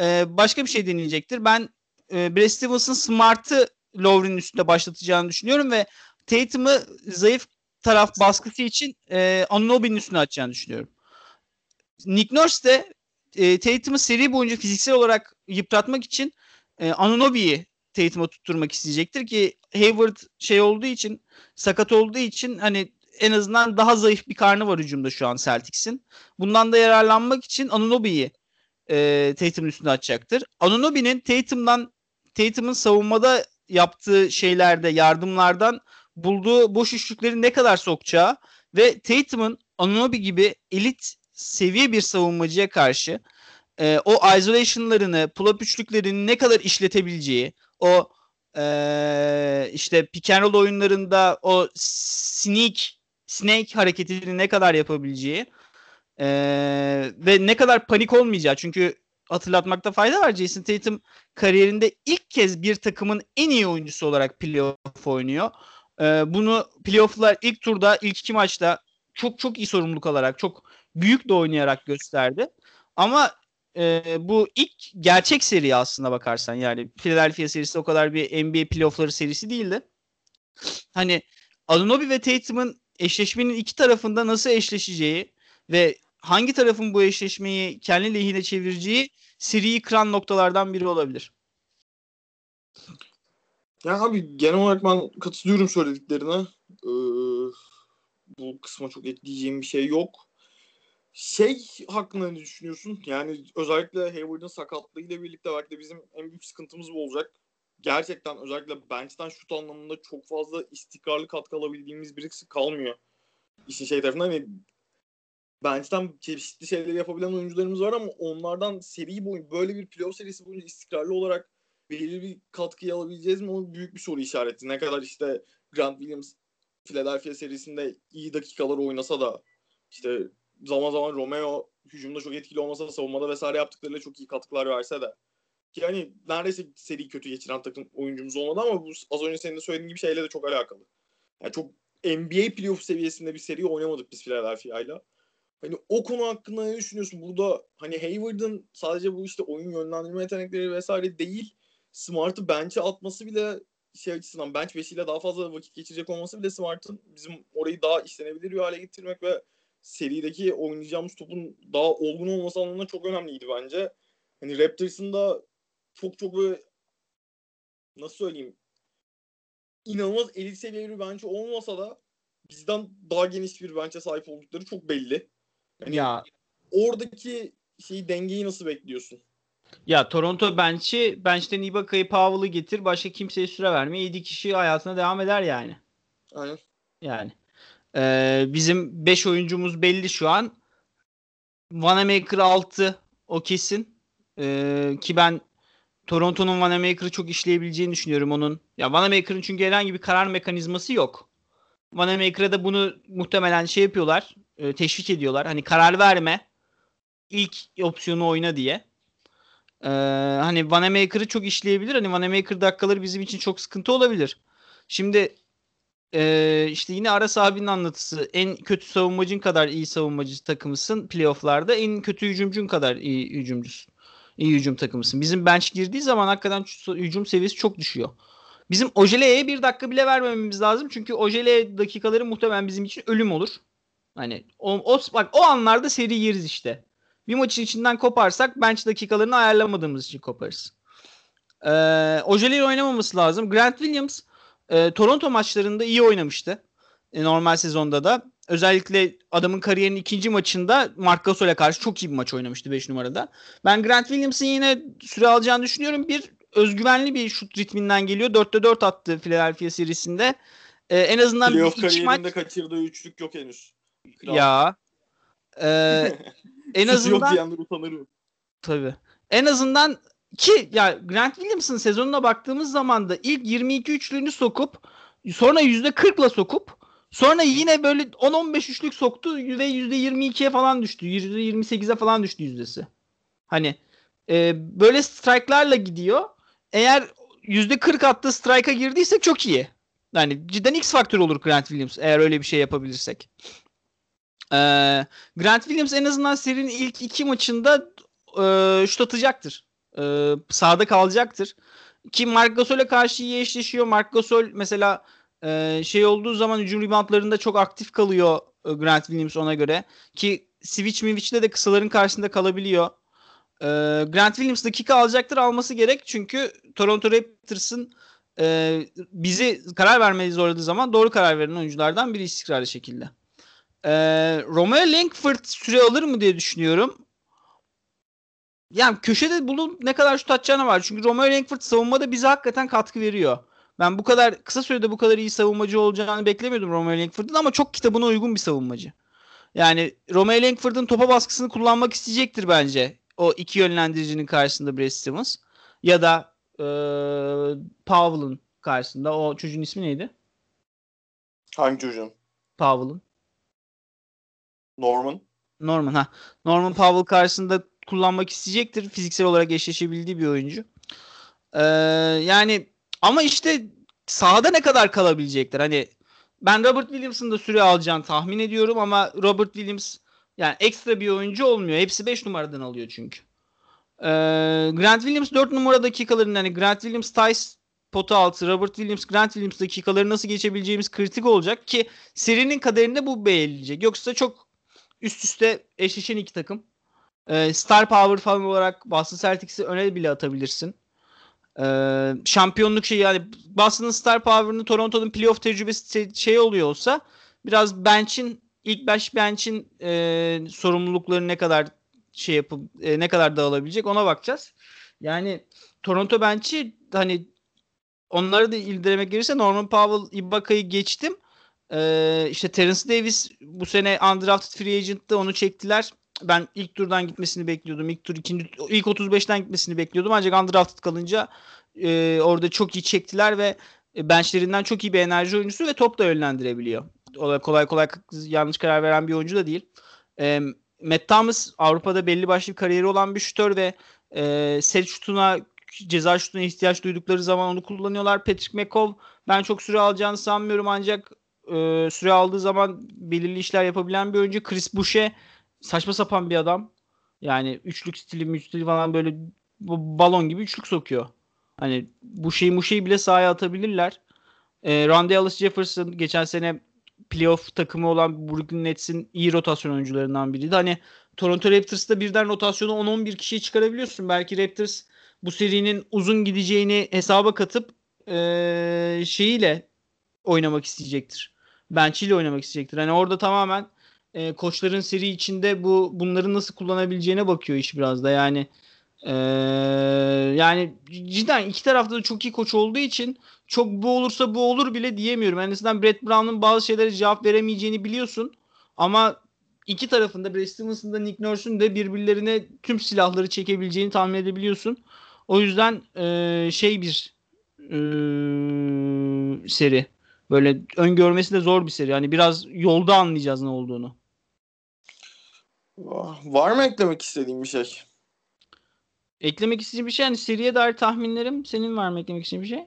e, başka bir şey deneyecektir. Ben e, Brad Stevens'ın Smart'ı Lowry'nin üstünde başlatacağını düşünüyorum ve Tatum'ı zayıf taraf baskısı için e, Anunoby'nin üstüne atacağını düşünüyorum. Nick Nurse de e, Tatum'u seri boyunca fiziksel olarak yıpratmak için e, Anunoby'yi Tatum'a tutturmak isteyecektir ki Hayward şey olduğu için sakat olduğu için hani en azından daha zayıf bir karnı var hücumda şu an Celtics'in. Bundan da yararlanmak için Anunoby'yi e, Tatum'un üstüne atacaktır. Anunoby'nin Tatum'dan Tatum'un savunmada yaptığı şeylerde, yardımlardan bulduğu boş üçlükleri ne kadar sokacağı ve Tatum'un Anunoby gibi elit seviye bir savunmacıya karşı e, o isolation'larını, pull-up üçlüklerini ne kadar işletebileceği, o e, işte pick and roll oyunlarında o sneak, snake hareketini ne kadar yapabileceği e, ve ne kadar panik olmayacağı. Çünkü hatırlatmakta fayda var. Jason Tatum kariyerinde ilk kez bir takımın en iyi oyuncusu olarak playoff oynuyor. E, bunu playoff'lar ilk turda, ilk iki maçta çok çok iyi sorumluluk alarak, çok büyük de oynayarak gösterdi. Ama e, bu ilk gerçek seri aslında bakarsan yani Philadelphia serisi o kadar bir NBA playoffları serisi değildi. Hani Anunoby ve Tatum'un eşleşmenin iki tarafında nasıl eşleşeceği ve hangi tarafın bu eşleşmeyi kendi lehine çevireceği seriyi kıran noktalardan biri olabilir. Ya abi genel olarak ben katılıyorum söylediklerine. Ee, bu kısma çok ekleyeceğim bir şey yok. Şey hakkında ne düşünüyorsun? Yani özellikle Hayward'ın sakatlığıyla birlikte belki de bizim en büyük sıkıntımız bu olacak. Gerçekten özellikle bench'ten şut anlamında çok fazla istikrarlı katkı alabildiğimiz birisi kalmıyor. İşin şey tarafından hani bench'ten çeşitli şeyleri yapabilen oyuncularımız var ama onlardan seri boyunca böyle bir playoff serisi boyunca istikrarlı olarak belirli bir katkıyı alabileceğiz mi? O büyük bir soru işareti. Ne kadar işte Grant Williams Philadelphia serisinde iyi dakikalar oynasa da işte zaman zaman Romeo hücumda çok etkili olmasa da savunmada vesaire yaptıklarıyla çok iyi katkılar verse de. Ki hani neredeyse seri kötü geçiren takım oyuncumuz olmadı ama bu az önce senin de söylediğin gibi şeyle de çok alakalı. Yani çok NBA playoff seviyesinde bir seri oynamadık biz Philadelphia'yla. Hani o konu hakkında ne düşünüyorsun? Burada hani Hayward'ın sadece bu işte oyun yönlendirme yetenekleri vesaire değil. Smart'ı bench'e atması bile şey açısından bench beşiyle daha fazla vakit geçirecek olması bile Smart'ın bizim orayı daha işlenebilir bir hale getirmek ve serideki oynayacağımız topun daha olgun olması anlamında çok önemliydi bence. Hani Raptors'ın da çok çok böyle nasıl söyleyeyim inanılmaz elit seviyeli bir bench olmasa da bizden daha geniş bir bench'e sahip oldukları çok belli. Yani ya oradaki şeyi dengeyi nasıl bekliyorsun? Ya Toronto bench'i bench'ten Ibaka'yı Powell'ı getir başka kimseye süre verme 7 kişi hayatına devam eder yani. Aynen. Yani. Ee, bizim 5 oyuncumuz belli şu an. Vanamaker 6 o kesin. Ee, ki ben Toronto'nun Vanamaker'ı çok işleyebileceğini düşünüyorum onun. Ya Vanamaker'ın çünkü herhangi bir karar mekanizması yok. Vanamaker'a da bunu muhtemelen şey yapıyorlar. E, teşvik ediyorlar. Hani karar verme. ilk opsiyonu oyna diye. Ee, hani Vanamaker'ı çok işleyebilir. Hani Vanamaker dakikaları bizim için çok sıkıntı olabilir. Şimdi ee, işte yine Aras abinin anlatısı. En kötü savunmacın kadar iyi savunmacı takımısın playofflarda. En kötü hücumcun kadar iyi hücumcusun. İyi hücum takımısın. Bizim bench girdiği zaman hakikaten hücum seviyesi çok düşüyor. Bizim Ojele'ye bir dakika bile vermememiz lazım. Çünkü Ojele dakikaları muhtemelen bizim için ölüm olur. Hani o, o, bak o anlarda seri yeriz işte. Bir maçın içinden koparsak bench dakikalarını ayarlamadığımız için koparız. Ee, Ojele'nin oynamaması lazım. Grant Williams e, Toronto maçlarında iyi oynamıştı. E, normal sezonda da. Özellikle adamın kariyerinin ikinci maçında Mark Gasol'e karşı çok iyi bir maç oynamıştı 5 numarada. Ben Grant Williams'ın yine süre alacağını düşünüyorum. Bir özgüvenli bir şut ritminden geliyor. 4'te 4 attı Philadelphia serisinde. Ee, en azından Playoff bir iki maç... kaçırdığı üçlük yok henüz. Kral. Ya. Ee, en Şutu yok azından diyenler utanır. tabii. En azından ki ya Grant Williams'ın sezonuna baktığımız zaman da ilk 22 üçlüğünü sokup sonra %40'la sokup sonra yine böyle 10-15 üçlük soktu ve %22'ye falan düştü. %28'e falan düştü yüzdesi. Hani e, böyle strike'larla gidiyor. Eğer %40 attığı strike'a girdiyse çok iyi. Yani cidden X faktör olur Grant Williams eğer öyle bir şey yapabilirsek. Ee, Grant Williams en azından serinin ilk iki maçında e, şut atacaktır. E, sahada kalacaktır. Ki Mark Gasol'e karşı iyi eşleşiyor. Mark Gasol mesela e, şey olduğu zaman hücum reboundlarında çok aktif kalıyor e, Grant Williams ona göre. Ki switch mivich'te de kısaların karşısında kalabiliyor. E, Grant Williams dakika alacaktır alması gerek. Çünkü Toronto Raptors'ın e, bizi karar vermeyi zorladığı zaman doğru karar veren oyunculardan biri istikrarlı şekilde. E, Romeo Langford süre alır mı diye düşünüyorum. Yani köşede bunu ne kadar şut atacağına var. Çünkü Romeo Langford savunmada bize hakikaten katkı veriyor. Ben bu kadar kısa sürede bu kadar iyi savunmacı olacağını beklemiyordum Romeo Langford'un ama çok kitabına uygun bir savunmacı. Yani Romeo Langford'un topa baskısını kullanmak isteyecektir bence. O iki yönlendiricinin karşısında Brad Stevens. Ya da e, Powell'ın karşısında. O çocuğun ismi neydi? Hangi çocuğun? Powell'ın. Norman. Norman ha. Norman Powell karşısında kullanmak isteyecektir. Fiziksel olarak eşleşebildiği bir oyuncu. Ee, yani ama işte sahada ne kadar kalabilecekler? Hani ben Robert Williams'ın da süre alacağını tahmin ediyorum ama Robert Williams yani ekstra bir oyuncu olmuyor. Hepsi 5 numaradan alıyor çünkü. Ee, Grant Williams 4 numara dakikalarında hani Grant Williams Tice potu altı Robert Williams Grant Williams dakikaları nasıl geçebileceğimiz kritik olacak ki serinin kaderinde bu belirleyecek. Yoksa çok üst üste eşleşen iki takım. Ee, Star Power falan olarak Boston Celtics'i öne bile atabilirsin. Ee, şampiyonluk şey yani Boston'ın Star Power'ını Toronto'nun playoff tecrübesi şey oluyor olsa biraz bench'in ilk baş bench'in e, sorumlulukları ne kadar şey yapıp e, ne kadar dağılabilecek ona bakacağız. Yani Toronto bench'i hani onları da ilgilemek gerekirse Norman Powell Ibaka'yı geçtim. Ee, işte Terence Davis bu sene undrafted free agent'tı onu çektiler. Ben ilk turdan gitmesini bekliyordum. İlk tur ikinci ilk 35'ten gitmesini bekliyordum. Ancak undrafted kalınca e, orada çok iyi çektiler ve benchlerinden çok iyi bir enerji oyuncusu ve top da yönlendirebiliyor. Kolay kolay, kolay yanlış karar veren bir oyuncu da değil. E, Matt Thomas Avrupa'da belli başlı bir kariyeri olan bir şutör ve e, set şutuna ceza şutuna ihtiyaç duydukları zaman onu kullanıyorlar. Patrick McCall ben çok süre alacağını sanmıyorum ancak e, süre aldığı zaman belirli işler yapabilen bir oyuncu. Chris Boucher saçma sapan bir adam. Yani üçlük stili, müstili falan böyle balon gibi üçlük sokuyor. Hani bu şeyi mu şeyi bile sahaya atabilirler. E, Randy Alice Jefferson geçen sene playoff takımı olan Brooklyn Nets'in iyi rotasyon oyuncularından biriydi. Hani Toronto Raptors'ta birden rotasyonu 10-11 kişiye çıkarabiliyorsun. Belki Raptors bu serinin uzun gideceğini hesaba katıp e, şeyiyle oynamak isteyecektir. Bench ile oynamak isteyecektir. Hani orada tamamen e, koçların seri içinde bu bunları nasıl kullanabileceğine bakıyor iş biraz da. Yani e, yani cidden iki tarafta da çok iyi koç olduğu için çok bu olursa bu olur bile diyemiyorum. En azından Brett Brown'un bazı şeylere cevap veremeyeceğini biliyorsun. Ama iki tarafında Brad Stevens'ın da Nick Nurse'un da birbirlerine tüm silahları çekebileceğini tahmin edebiliyorsun. O yüzden e, şey bir e, seri. Böyle öngörmesi de zor bir seri. Yani biraz yolda anlayacağız ne olduğunu. Var mı eklemek istediğin bir şey? Eklemek istediğim bir şey yani seriye dair tahminlerim. Senin var mı eklemek istediğin bir şey?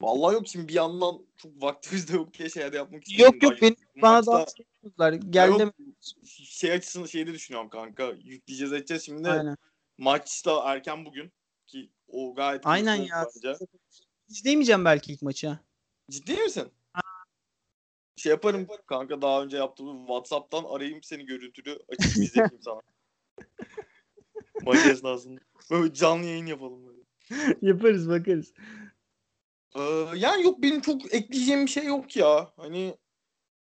Vallahi yok şimdi bir yandan çok vaktimiz de yok diye şeyler yapmak istiyorum. Yok yok benim bana daha sormuşlar. Geldim. Şey açısından şeyi de düşünüyorum kanka. Yükleyeceğiz edeceğiz şimdi. Aynen. Maç da erken bugün ki o gayet Aynen ya. Bence. izleyemeyeceğim belki ilk maçı. Ciddi misin? Şey yaparım kanka daha önce yaptığım Whatsapp'tan arayayım seni görüntülü açıp izleteyim sana. Maç esnasında. Böyle canlı yayın yapalım böyle. Yaparız bakarız. Ee, yani yok benim çok ekleyeceğim bir şey yok ya. Hani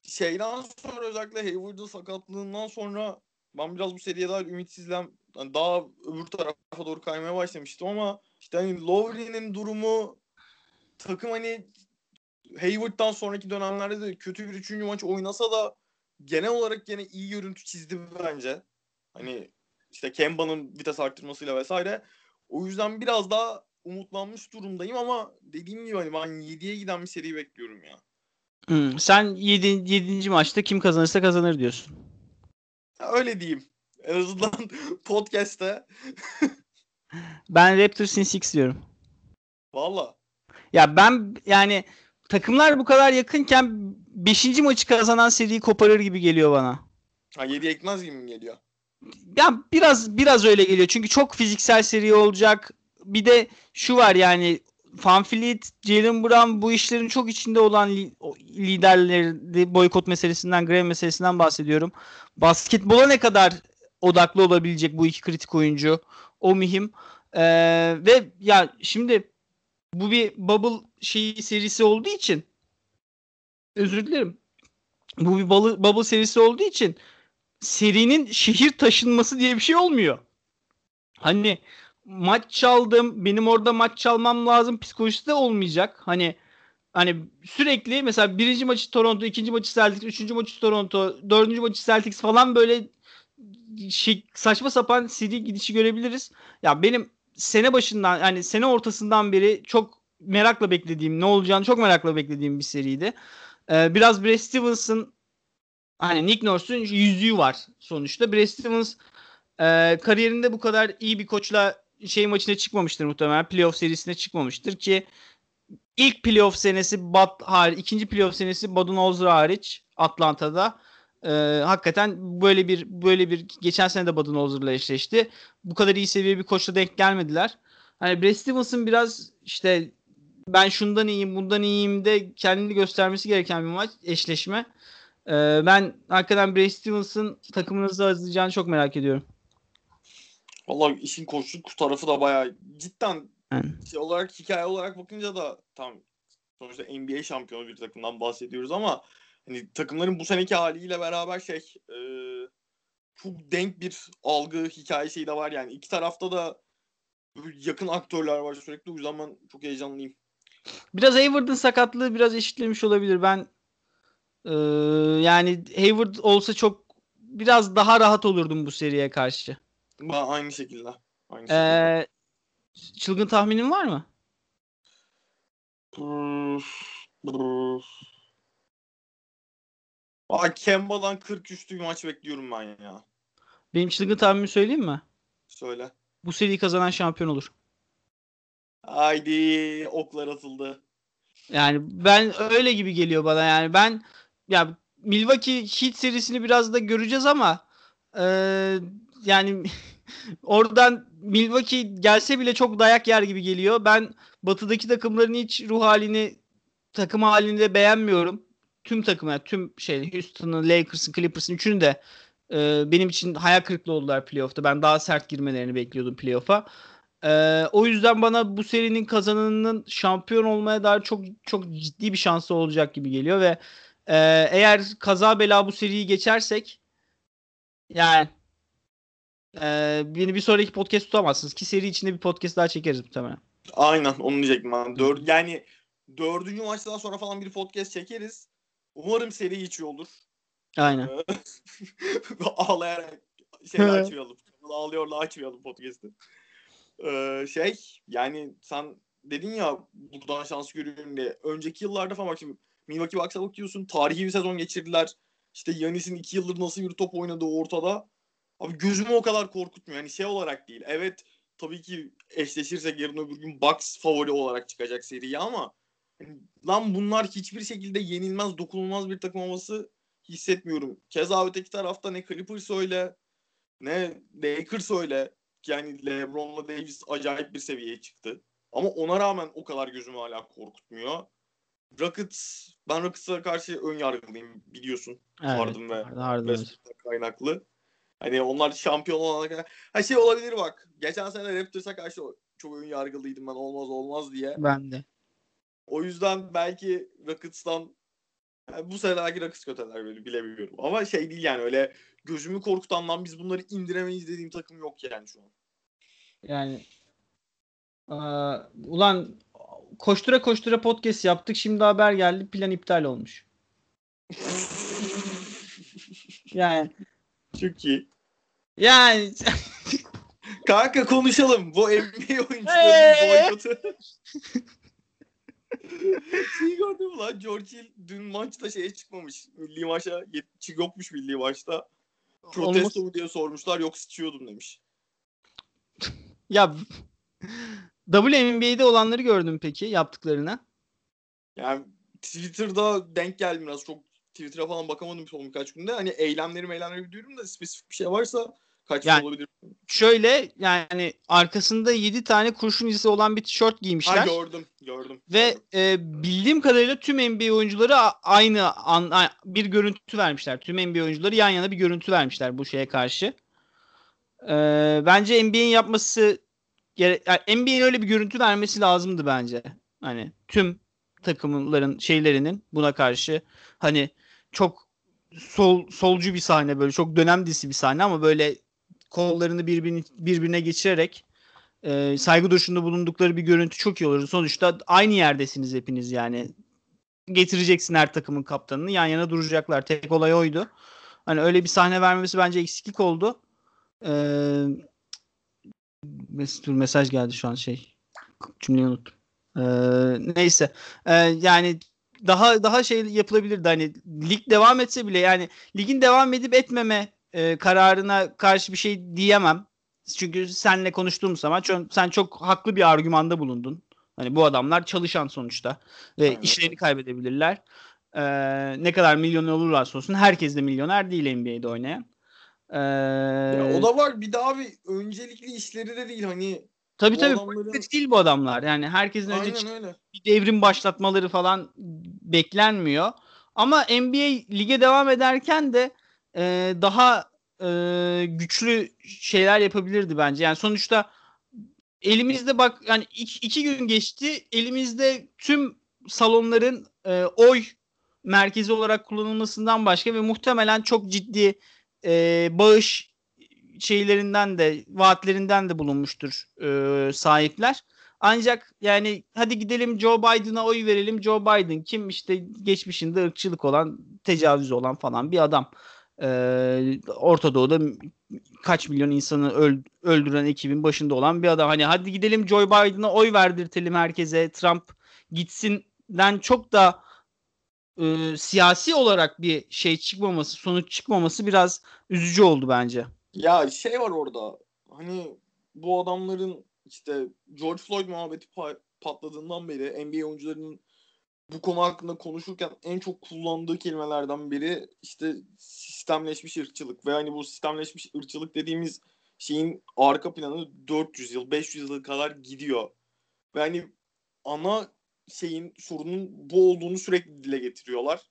şeyden sonra özellikle Hayward'ın sakatlığından sonra ben biraz bu seriye dair ümitsizlem hani daha öbür tarafa doğru kaymaya başlamıştım ama işte hani Lowry'nin durumu takım hani Hayward'dan sonraki dönemlerde de kötü bir üçüncü maç oynasa da genel olarak gene iyi görüntü çizdi bence. Hani işte Kemba'nın vites arttırmasıyla vesaire. O yüzden biraz daha umutlanmış durumdayım ama dediğim gibi hani ben 7'ye giden bir seri bekliyorum ya. Hmm, Sen 7. yedinci maçta kim kazanırsa kazanır diyorsun. ya öyle diyeyim. En azından podcast'te Ben Raptors in 6 diyorum. valla Ya ben yani takımlar bu kadar yakınken 5. maçı kazanan seriyi koparır gibi geliyor bana. ha 7'ye gitmez gibi mi geliyor? Ya biraz biraz öyle geliyor. Çünkü çok fiziksel seri olacak. Bir de şu var yani Van Fleet, Jalen Brown bu işlerin çok içinde olan li- liderleri boykot meselesinden, grev meselesinden bahsediyorum. Basketbola ne kadar odaklı olabilecek bu iki kritik oyuncu? O mühim. Ee, ve ya şimdi bu bir bubble şeyi serisi olduğu için özür dilerim. Bu bir bubble, serisi olduğu için serinin şehir taşınması diye bir şey olmuyor. Hani maç çaldım, benim orada maç çalmam lazım psikolojisi de olmayacak. Hani hani sürekli mesela birinci maçı Toronto, ikinci maçı Celtics, üçüncü maçı Toronto, dördüncü maçı Celtics falan böyle şey, saçma sapan seri gidişi görebiliriz. Ya benim sene başından yani sene ortasından beri çok merakla beklediğim, ne olacağını çok merakla beklediğim bir seriydi. Ee, biraz Brad Stevens'ın hani Nick Nurse'un yüzüğü var sonuçta. Brad Stevens e, kariyerinde bu kadar iyi bir koçla şey maçına çıkmamıştır muhtemelen. Playoff serisine çıkmamıştır ki ilk playoff senesi Bud hariç, ikinci playoff senesi Budenholzer hariç Atlanta'da e, hakikaten böyle bir böyle bir geçen sene de Budenholzer'la eşleşti. Bu kadar iyi seviye bir koçla denk gelmediler. Hani Brad Stevens'ın biraz işte ben şundan iyiyim, bundan iyiyim de kendini göstermesi gereken bir maç, eşleşme. Ee, ben hakikaten Brad Stevens'ın takımını nasıl hazırlayacağını çok merak ediyorum. Valla işin koçluk tarafı da bayağı cidden Yani. şey olarak hikaye olarak bakınca da tam sonuçta NBA şampiyonu bir takımdan bahsediyoruz ama hani takımların bu seneki haliyle beraber şey e, çok denk bir algı hikaye şeyi de var yani iki tarafta da yakın aktörler var sürekli o yüzden ben çok heyecanlıyım. Biraz Hayward'ın sakatlığı biraz eşitlemiş olabilir. Ben e, yani Hayward olsa çok biraz daha rahat olurdum bu seriye karşı. Ben aynı şekilde. Aynı şekilde. Ee, çılgın tahminin var mı? Aa, Kemba'dan 40 üstü bir maç bekliyorum ben ya. Benim çılgın tahminimi söyleyeyim mi? Söyle. Bu seriyi kazanan şampiyon olur. Haydi oklar atıldı. Yani ben öyle gibi geliyor bana yani ben ya Milwaukee Heat serisini biraz da göreceğiz ama e, yani oradan Milwaukee gelse bile çok dayak yer gibi geliyor. Ben batıdaki takımların hiç ruh halini takım halinde beğenmiyorum. Tüm takım yani tüm şey Houston'ın, Lakers'ın, Clippers'ın üçünü de e, benim için hayal kırıklığı oldular playoff'ta. Ben daha sert girmelerini bekliyordum playoff'a. Ee, o yüzden bana bu serinin kazananının şampiyon olmaya dair çok çok ciddi bir şansı olacak gibi geliyor ve e, eğer kaza bela bu seriyi geçersek yani e, beni bir sonraki podcast tutamazsınız ki seri içinde bir podcast daha çekeriz muhtemelen. Aynen onu diyecektim ben. Dör, yani dördüncü maçtan sonra falan bir podcast çekeriz. Umarım seri içi olur. Aynen. Ağlayarak şey açmayalım. Ağlıyorla açmayalım podcast'ı. Ee, şey yani sen dedin ya buradan şans görüyorum diye. Önceki yıllarda falan bak şimdi Milwaukee Bucks'a bakıyorsun. Tarihi bir sezon geçirdiler. İşte Yanis'in iki yıldır nasıl bir top oynadığı ortada. Abi gözümü o kadar korkutmuyor. Yani şey olarak değil. Evet tabii ki eşleşirsek yarın öbür gün Bucks favori olarak çıkacak seriye ama lan bunlar hiçbir şekilde yenilmez, dokunulmaz bir takım havası hissetmiyorum. Keza öteki tarafta ne Clippers öyle ne Lakers öyle. Yani LeBron'la Davis acayip bir seviyeye çıktı. Ama ona rağmen o kadar gözümü hala korkutmuyor. Rockets, ben Rockets'a karşı ön yargılıyım biliyorsun. Evet, Harden ve Harden kaynaklı. Hani onlar şampiyon olana kadar. Ha şey olabilir bak. Geçen sene Raptors'a karşı çok ön yargılıydım ben olmaz olmaz diye. Ben de. O yüzden belki Rockets'tan yani bu sene belki Rockets kötüler böyle bilemiyorum. Ama şey değil yani öyle gözümü korkutandan biz bunları indiremeyiz dediğim takım yok yani şu an. Yani aa, ulan koştura koştura podcast yaptık. Şimdi haber geldi. Plan iptal olmuş. Yani Çok iyi. yani Kanka konuşalım. Bu NBA oyuncularının boykotu. şey gördün mü lan? George Hill dün maçta şeye çıkmamış. Milli maça yokmuş milli maçta. Protesto mu diye sormuşlar. Yok sıçıyordum demiş. ya WNBA'de olanları gördüm peki yaptıklarına. Yani Twitter'da denk geldim biraz. Çok Twitter'a falan bakamadım son birkaç günde. Hani eylemleri meylemleri biliyorum da spesifik bir şey varsa kaç Yani- olabilir? Şöyle yani arkasında 7 tane kurşun izi olan bir tişört Ha giymişler. gördüm. Gördüm. Ve e, bildiğim kadarıyla tüm NBA oyuncuları aynı an, bir görüntü vermişler. Tüm NBA oyuncuları yan yana bir görüntü vermişler bu şeye karşı. E, bence NBA'in yapması gere- yani NBA'in öyle bir görüntü vermesi lazımdı bence. Hani tüm takımların şeylerinin buna karşı hani çok sol solcu bir sahne böyle çok dönem dizisi bir sahne ama böyle kollarını birbirine, birbirine geçirerek e, saygı duruşunda bulundukları bir görüntü çok iyi olur. Sonuçta aynı yerdesiniz hepiniz yani. Getireceksin her takımın kaptanını yan yana duracaklar. Tek olay oydu. Hani öyle bir sahne vermesi bence eksiklik oldu. Ee, dur, mesaj geldi şu an şey. Cümleyi unuttum. Ee, neyse. Ee, yani daha daha şey yapılabilirdi. Hani lig devam etse bile yani ligin devam edip etmeme e, kararına karşı bir şey diyemem. Çünkü senle konuştuğum zaman sen çok haklı bir argümanda bulundun. Hani bu adamlar çalışan sonuçta ve Aynen. işlerini kaybedebilirler. Ee, ne kadar milyoner olurlarsa olsun herkes de milyoner değil NBA'de oynayan. Ee, Ya o da var. Bir de abi öncelikli işleri de değil. Hani tabii tabii adamların- değil bu adamlar. Yani herkesin önce aynen çıkıp öyle. bir devrim başlatmaları falan beklenmiyor. Ama NBA lige devam ederken de e, daha e, güçlü şeyler yapabilirdi bence. Yani sonuçta elimizde bak yani iki, iki gün geçti. Elimizde tüm salonların e, oy merkezi olarak kullanılmasından başka ve muhtemelen çok ciddi e, bağış şeylerinden de vaatlerinden de bulunmuştur e, sahipler. Ancak yani hadi gidelim Joe Biden'a oy verelim. Joe Biden kim işte geçmişinde ırkçılık olan, tecavüz olan falan bir adam. Ee, Orta Doğu'da kaç milyon insanı öl- öldüren ekibin başında olan bir adam. Hani hadi gidelim Joe Biden'a oy verdirtelim herkese. Trump gitsinden çok da e, siyasi olarak bir şey çıkmaması, sonuç çıkmaması biraz üzücü oldu bence. Ya şey var orada. Hani bu adamların işte George Floyd muhabbeti pa- patladığından beri NBA oyuncularının bu konu hakkında konuşurken en çok kullandığı kelimelerden biri işte sistemleşmiş ırkçılık ve hani bu sistemleşmiş ırkçılık dediğimiz şeyin arka planı 400 yıl 500 yıl kadar gidiyor. Ve hani ana şeyin sorunun bu olduğunu sürekli dile getiriyorlar.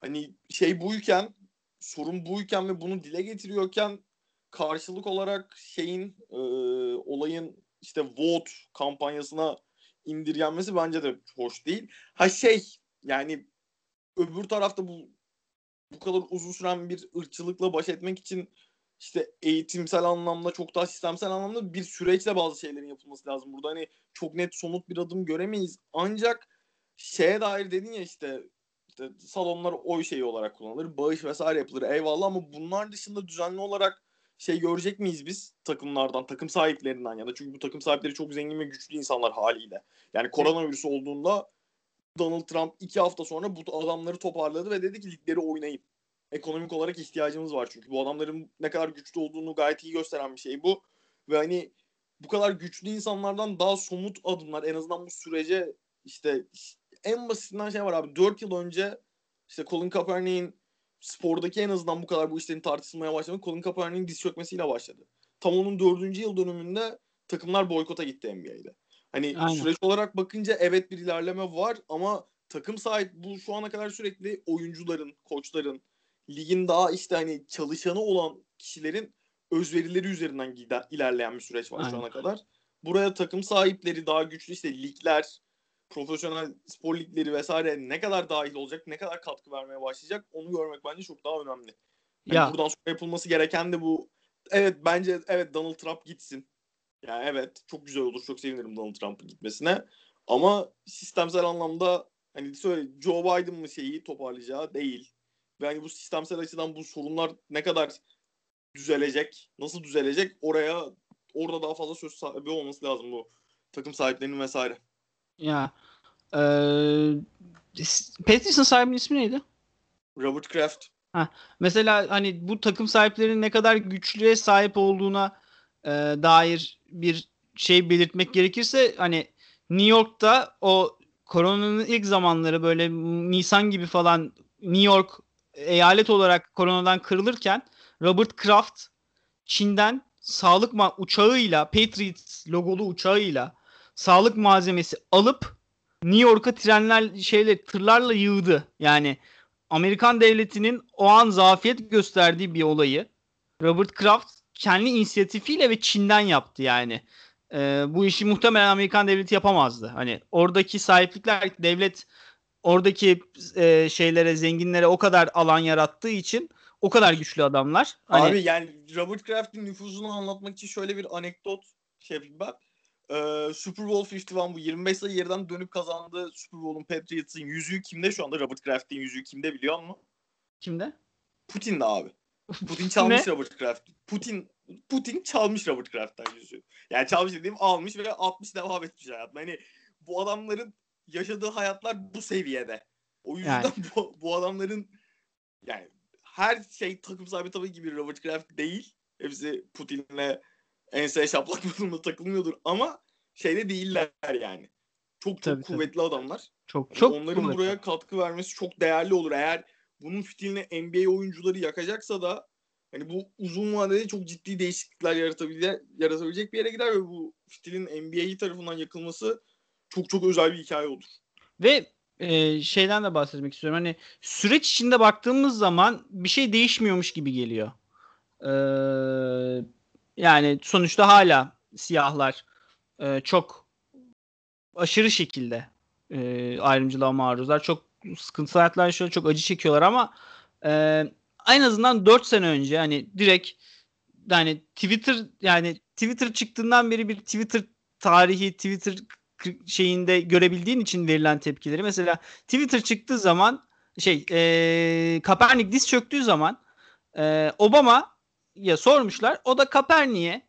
Hani şey buyken sorun buyken ve bunu dile getiriyorken karşılık olarak şeyin e, olayın işte vote kampanyasına indirgenmesi bence de hoş değil. Ha şey yani öbür tarafta bu bu kadar uzun süren bir ırkçılıkla baş etmek için işte eğitimsel anlamda çok daha sistemsel anlamda bir süreçle bazı şeylerin yapılması lazım. Burada hani çok net somut bir adım göremeyiz. Ancak şeye dair dedin ya işte işte salonlar oy şeyi olarak kullanılır. Bağış vesaire yapılır. Eyvallah ama bunlar dışında düzenli olarak şey görecek miyiz biz takımlardan, takım sahiplerinden ya da çünkü bu takım sahipleri çok zengin ve güçlü insanlar haliyle. Yani koronavirüs olduğunda Donald Trump iki hafta sonra bu adamları toparladı ve dedi ki ligleri oynayın. Ekonomik olarak ihtiyacımız var çünkü bu adamların ne kadar güçlü olduğunu gayet iyi gösteren bir şey bu. Ve hani bu kadar güçlü insanlardan daha somut adımlar en azından bu sürece işte en basitinden şey var abi 4 yıl önce işte Colin Kaepernick'in spordaki en azından bu kadar bu işlerin tartışılmaya başladı. Colin Kaepernick'in diz çökmesiyle başladı. Tam onun dördüncü yıl dönümünde takımlar boykota gitti NBA'de. Hani Aynen. süreç olarak bakınca evet bir ilerleme var ama takım sahip bu şu ana kadar sürekli oyuncuların, koçların, ligin daha işte hani çalışanı olan kişilerin özverileri üzerinden gider, ilerleyen bir süreç var Aynen. şu ana kadar. Buraya takım sahipleri daha güçlü işte ligler, profesyonel spor ligleri vesaire ne kadar dahil olacak, ne kadar katkı vermeye başlayacak onu görmek bence çok daha önemli. Yani ya. buradan sonra yapılması gereken de bu. Evet bence evet Donald Trump gitsin. Yani evet çok güzel olur. Çok sevinirim Donald Trump'ın gitmesine. Ama sistemsel anlamda hani söyle Joe Biden mı şeyi toparlayacağı değil. Ve hani bu sistemsel açıdan bu sorunlar ne kadar düzelecek, nasıl düzelecek oraya orada daha fazla söz sahibi olması lazım bu takım sahiplerinin vesaire. Ya ee, Patriots'ın sahibinin ismi neydi? Robert Kraft. Ha, mesela hani bu takım sahiplerinin ne kadar güçlüğe sahip olduğuna e, dair bir şey belirtmek gerekirse hani New York'ta o koronanın ilk zamanları böyle Nisan gibi falan New York eyalet olarak koronadan kırılırken Robert Kraft Çin'den sağlık ma- uçağıyla Patriots logolu uçağıyla sağlık malzemesi alıp New York'a trenler şeyle tırlarla yığdı. Yani Amerikan devletinin o an zafiyet gösterdiği bir olayı Robert Kraft kendi inisiyatifiyle ve Çin'den yaptı yani. Ee, bu işi muhtemelen Amerikan devleti yapamazdı. Hani oradaki sahiplikler devlet oradaki e, şeylere zenginlere o kadar alan yarattığı için o kadar güçlü adamlar. Hani... Abi yani Robert Kraft'in nüfuzunu anlatmak için şöyle bir anekdot şey yapayım ben. Ee, Super Bowl 51 bu 25 sayı yerden dönüp kazandığı Super Bowl'un Patriots'ın yüzüğü kimde şu anda? Robert Kraft'in yüzüğü kimde biliyor musun? Kimde? Putin'de abi. Putin çalmış Robert Kraft. Putin Putin çalmış Robert Kraft'tan yüzüğü. Yani çalmış dediğim almış ve 60 devam etmiş hayatına. Hani bu adamların yaşadığı hayatlar bu seviyede. O yüzden yani. bu, bu adamların yani her şey takım sahibi tabii gibi Robert Kraft değil. Hepsi Putin'le ense şaplak durumda takılmıyordur ama şeyde değiller yani. Çok çok tabii, kuvvetli tabii. adamlar. Çok çok Onların kuvvetli. buraya katkı vermesi çok değerli olur. Eğer bunun fitilini NBA oyuncuları yakacaksa da hani bu uzun vadede çok ciddi değişiklikler yaratabilecek, yaratabilecek bir yere gider ve bu fitilin NBA tarafından yakılması çok çok özel bir hikaye olur. Ve e, şeyden de bahsetmek istiyorum. Hani süreç içinde baktığımız zaman bir şey değişmiyormuş gibi geliyor. Ee, yani sonuçta hala siyahlar e, çok aşırı şekilde e, ayrımcılığa maruzlar. Çok sıkıntılı hayatlar yaşıyor, çok acı çekiyorlar ama e, en azından 4 sene önce hani direkt yani Twitter yani Twitter çıktığından beri bir Twitter tarihi Twitter şeyinde görebildiğin için verilen tepkileri. Mesela Twitter çıktığı zaman şey e, Kaepernick diz çöktüğü zaman e, Obama ya sormuşlar o da Kaepernick'e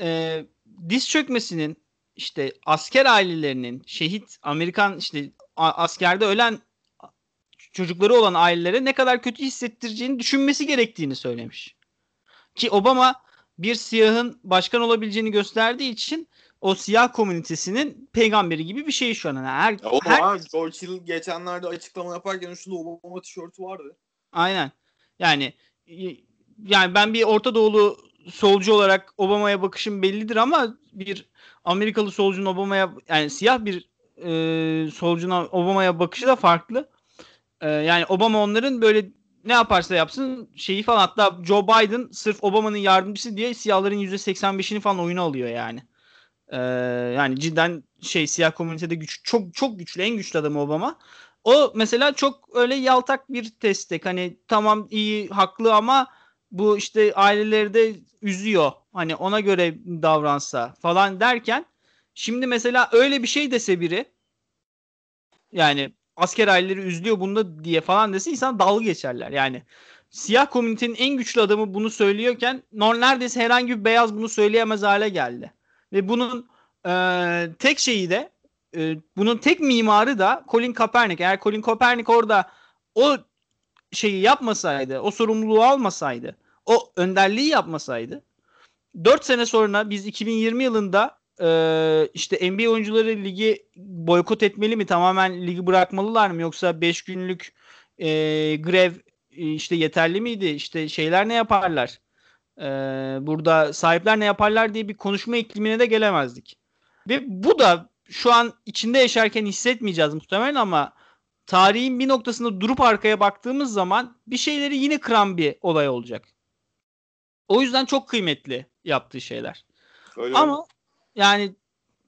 e, diz çökmesinin işte asker ailelerinin şehit Amerikan işte askerde ölen çocukları olan ailelere ne kadar kötü hissettireceğini düşünmesi gerektiğini söylemiş. Ki Obama bir siyahın başkan olabileceğini gösterdiği için o siyah komünitesinin peygamberi gibi bir şey şu an. Yani her, ya her... George Hill geçenlerde açıklama yaparken üstünde Obama tişörtü vardı. Aynen. Yani yani ben bir Orta Doğulu solcu olarak Obama'ya bakışım bellidir ama bir Amerikalı solcunun Obama'ya yani siyah bir e, solcunun Obama'ya bakışı da farklı. E, yani Obama onların böyle ne yaparsa yapsın şeyi falan hatta Joe Biden sırf Obama'nın yardımcısı diye siyahların %85'ini falan oyuna alıyor yani. Ee, yani cidden şey siyah komünitede güç çok çok güçlü en güçlü adam Obama. O mesela çok öyle yaltak bir destek. Hani tamam iyi haklı ama bu işte aileleri de üzüyor. Hani ona göre davransa falan derken şimdi mesela öyle bir şey dese biri yani asker aileleri üzülüyor bunda diye falan dese insan dalga geçerler. Yani siyah komünitenin en güçlü adamı bunu söylüyorken neredeyse herhangi bir beyaz bunu söyleyemez hale geldi. Ve bunun e, tek şeyi de e, bunun tek mimarı da Colin Kaepernick. Eğer Colin Kaepernick orada o şeyi yapmasaydı, o sorumluluğu almasaydı, o önderliği yapmasaydı 4 sene sonra biz 2020 yılında e, işte NBA oyuncuları ligi boykot etmeli mi? Tamamen ligi bırakmalılar mı? Yoksa 5 günlük e, grev e, işte yeterli miydi? İşte şeyler ne yaparlar? e, burada sahipler ne yaparlar diye bir konuşma iklimine de gelemezdik. Ve bu da şu an içinde yaşarken hissetmeyeceğiz muhtemelen ama tarihin bir noktasında durup arkaya baktığımız zaman bir şeyleri yine kıran bir olay olacak. O yüzden çok kıymetli yaptığı şeyler. Öyle ama? Yani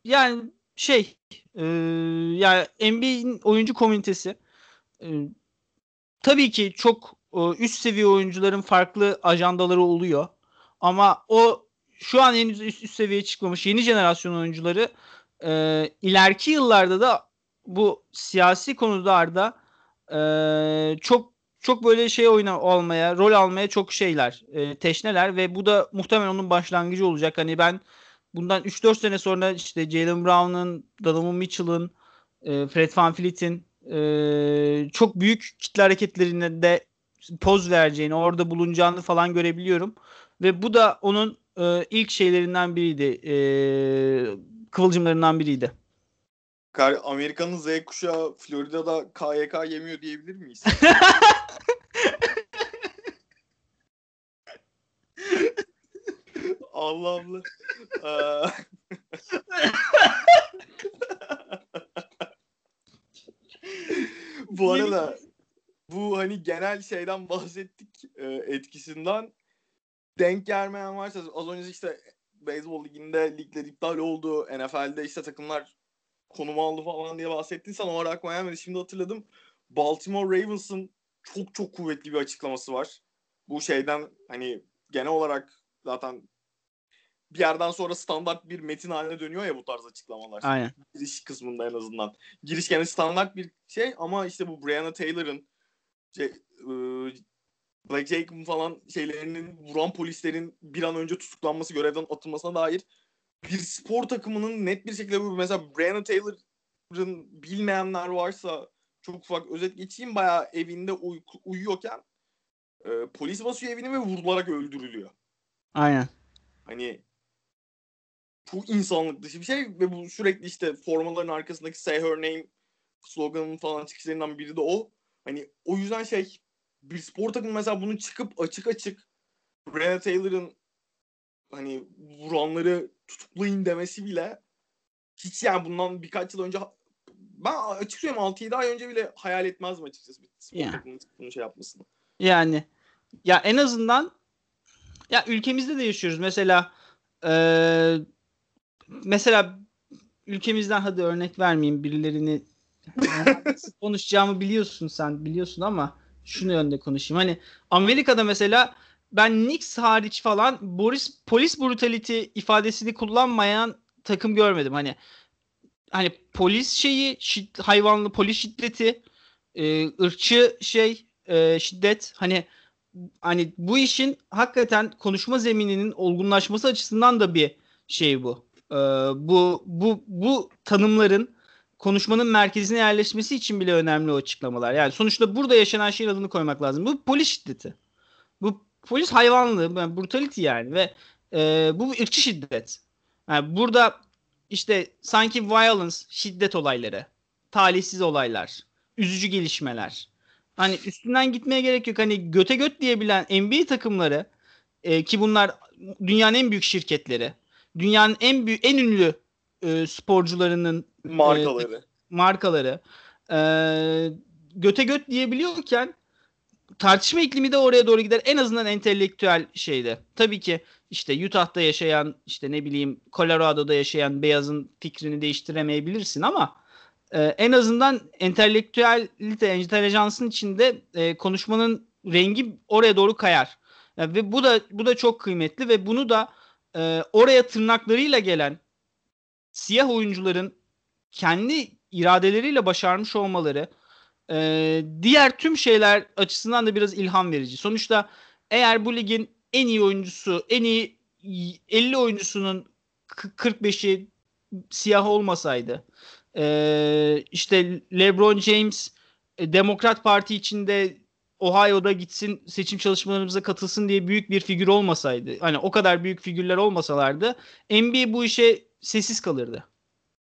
yani şey e, yani NBA'in oyuncu komünitesi e, tabii ki çok e, üst seviye oyuncuların farklı ajandaları oluyor. Ama o şu an henüz üst, üst seviyeye çıkmamış yeni jenerasyon oyuncuları e, ileriki yıllarda da bu siyasi konularda e, çok çok böyle şey oyna olmaya, rol almaya çok şeyler, e, teşneler ve bu da muhtemelen onun başlangıcı olacak. Hani ben bundan 3-4 sene sonra işte Jalen Brown'ın, Donovan Mitchell'ın, e, Fred VanVleet'in e, çok büyük kitle hareketlerinde de poz vereceğini, orada bulunacağını falan görebiliyorum. Ve bu da onun e, ilk şeylerinden biriydi. E, kıvılcımlarından biriydi. Amerika'nın Z kuşağı Florida'da KYK yemiyor diyebilir miyiz? Allah Allah. bu arada bu hani genel şeyden bahsettik e, etkisinden denk gelmeyen varsa az önce işte beyzbol liginde ligler iptal oldu. NFL'de işte takımlar konum aldı falan diye bahsettin. Sen o ara aklıma gelmedi. Şimdi hatırladım. Baltimore Ravens'ın çok çok kuvvetli bir açıklaması var. Bu şeyden hani genel olarak zaten bir yerden sonra standart bir metin haline dönüyor ya bu tarz açıklamalar. Aynen. Giriş kısmında en azından. Giriş gene standart bir şey ama işte bu Breonna Taylor'ın şey, Black Jacob falan şeylerinin vuran polislerin bir an önce tutuklanması, görevden atılmasına dair bir spor takımının net bir şekilde bu mesela Breonna Taylor'ın bilmeyenler varsa çok ufak özet geçeyim bayağı evinde uy- uyuyorken e, polis basıyor evini ve vurularak öldürülüyor. Aynen. Hani çok insanlık dışı bir şey ve bu sürekli işte formaların arkasındaki say her name sloganın falan çıkışlarından biri de o. Hani o yüzden şey bir spor takımı mesela bunu çıkıp açık açık Breonna Taylor'ın hani vuranları tutuklayın demesi bile hiç yani bundan birkaç yıl önce ben açık söyleyeyim 6-7 ay önce bile hayal etmezdim açıkçası bir spor yani. takımının bunu şey yapmasını. Yani ya en azından ya ülkemizde de yaşıyoruz. Mesela e, mesela ülkemizden hadi örnek vermeyeyim birilerini konuşacağımı biliyorsun sen biliyorsun ama şunu yönde konuşayım. Hani Amerika'da mesela ben Knicks hariç falan Boris polis brutality ifadesini kullanmayan takım görmedim. Hani hani polis şeyi şid, hayvanlı polis şiddeti e, ırkçı şey e, şiddet hani hani bu işin hakikaten konuşma zemininin olgunlaşması açısından da bir şey bu. Ee, bu bu bu tanımların konuşmanın merkezine yerleşmesi için bile önemli o açıklamalar. Yani sonuçta burada yaşanan şeyin adını koymak lazım. Bu polis şiddeti. Bu polis hayvanlığı, yani brutality yani ve e, bu ırkçı şiddet. Yani burada işte sanki violence, şiddet olayları, talihsiz olaylar, üzücü gelişmeler. Hani üstünden gitmeye gerek yok. Hani göte göt diyebilen NBA takımları e, ki bunlar dünyanın en büyük şirketleri. Dünyanın en büyük en ünlü e, sporcularının markaları. E, markaları. E, göte göt diyebiliyorken tartışma iklimi de oraya doğru gider. En azından entelektüel şeyde. Tabii ki işte Utah'ta yaşayan işte ne bileyim Colorado'da yaşayan beyazın fikrini değiştiremeyebilirsin ama e, en azından entelektüelite, entelejansın içinde e, konuşmanın rengi oraya doğru kayar. Yani ve bu da bu da çok kıymetli ve bunu da e, oraya tırnaklarıyla gelen siyah oyuncuların kendi iradeleriyle başarmış olmaları e, diğer tüm şeyler açısından da biraz ilham verici. Sonuçta eğer bu ligin en iyi oyuncusu, en iyi 50 oyuncusunun 45'i siyah olmasaydı, e, işte LeBron James e, Demokrat Parti içinde Ohio'da gitsin seçim çalışmalarımıza katılsın diye büyük bir figür olmasaydı, hani o kadar büyük figürler olmasalardı, NBA bu işe sessiz kalırdı.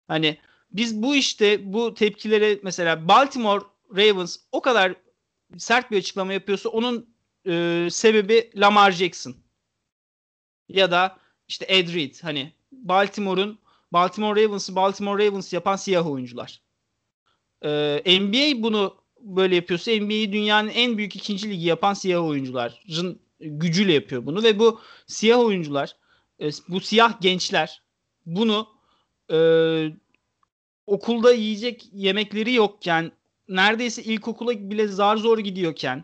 Hani biz bu işte bu tepkilere mesela Baltimore Ravens o kadar sert bir açıklama yapıyorsa onun e, sebebi Lamar Jackson. Ya da işte Ed Reed hani Baltimore'un Baltimore Ravens'ı Baltimore Ravens yapan siyah oyuncular. Ee, NBA bunu böyle yapıyorsa NBA'yi dünyanın en büyük ikinci ligi yapan siyah oyuncuların gücüyle yapıyor bunu ve bu siyah oyuncular e, bu siyah gençler bunu e, okulda yiyecek yemekleri yokken neredeyse ilkokula bile zar zor gidiyorken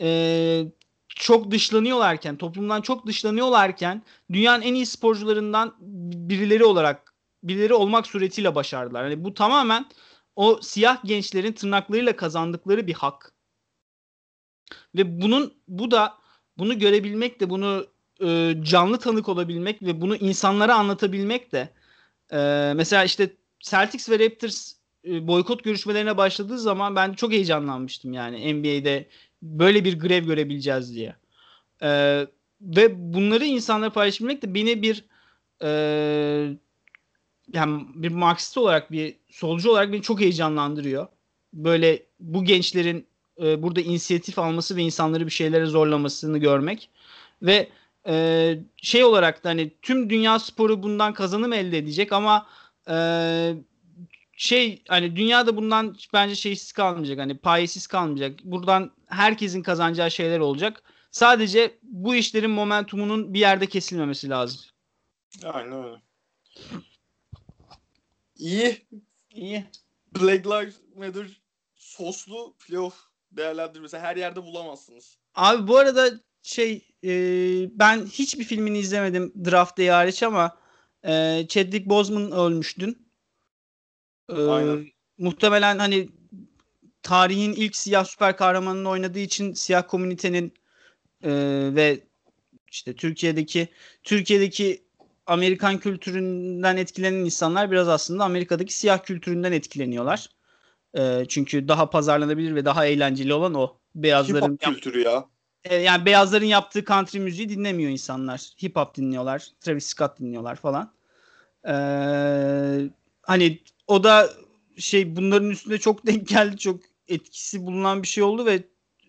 e, çok dışlanıyorlarken toplumdan çok dışlanıyorlarken dünyanın en iyi sporcularından birileri olarak birileri olmak suretiyle başardılar. Yani bu tamamen o siyah gençlerin tırnaklarıyla kazandıkları bir hak. Ve bunun bu da bunu görebilmek de bunu e, canlı tanık olabilmek ve bunu insanlara anlatabilmek de e, mesela işte Celtics ve Raptors e, boykot görüşmelerine başladığı zaman ben çok heyecanlanmıştım yani NBA'de böyle bir grev görebileceğiz diye. E, ve bunları insanlara paylaşabilmek de beni bir e, yani bir Marksist olarak bir solcu olarak beni çok heyecanlandırıyor. Böyle bu gençlerin e, burada inisiyatif alması ve insanları bir şeylere zorlamasını görmek ve e, şey olarak da hani tüm dünya sporu bundan kazanım elde edecek ama e, şey hani dünyada bundan bence şeysiz kalmayacak hani payesiz kalmayacak. Buradan herkesin kazanacağı şeyler olacak. Sadece bu işlerin momentumunun bir yerde kesilmemesi lazım. Aynen öyle. İyi. İyi. Black Lives Matter soslu playoff değerlendirmesi her yerde bulamazsınız. Abi bu arada şey e, ben hiçbir filmini izlemedim Draft Day hariç ama e, Chadwick Boseman ölmüş dün. E, Aynen. Muhtemelen hani tarihin ilk siyah süper kahramanını oynadığı için siyah komünitenin e, ve işte Türkiye'deki Türkiye'deki Amerikan kültüründen etkilenen insanlar biraz aslında Amerika'daki siyah kültüründen etkileniyorlar. E, çünkü daha pazarlanabilir ve daha eğlenceli olan o. Beyazların Hip hop kültürü ya. e, yani beyazların yaptığı country müziği dinlemiyor insanlar. Hip hop dinliyorlar, Travis Scott dinliyorlar falan. E, hani o da şey bunların üstünde çok denk geldi, çok etkisi bulunan bir şey oldu ve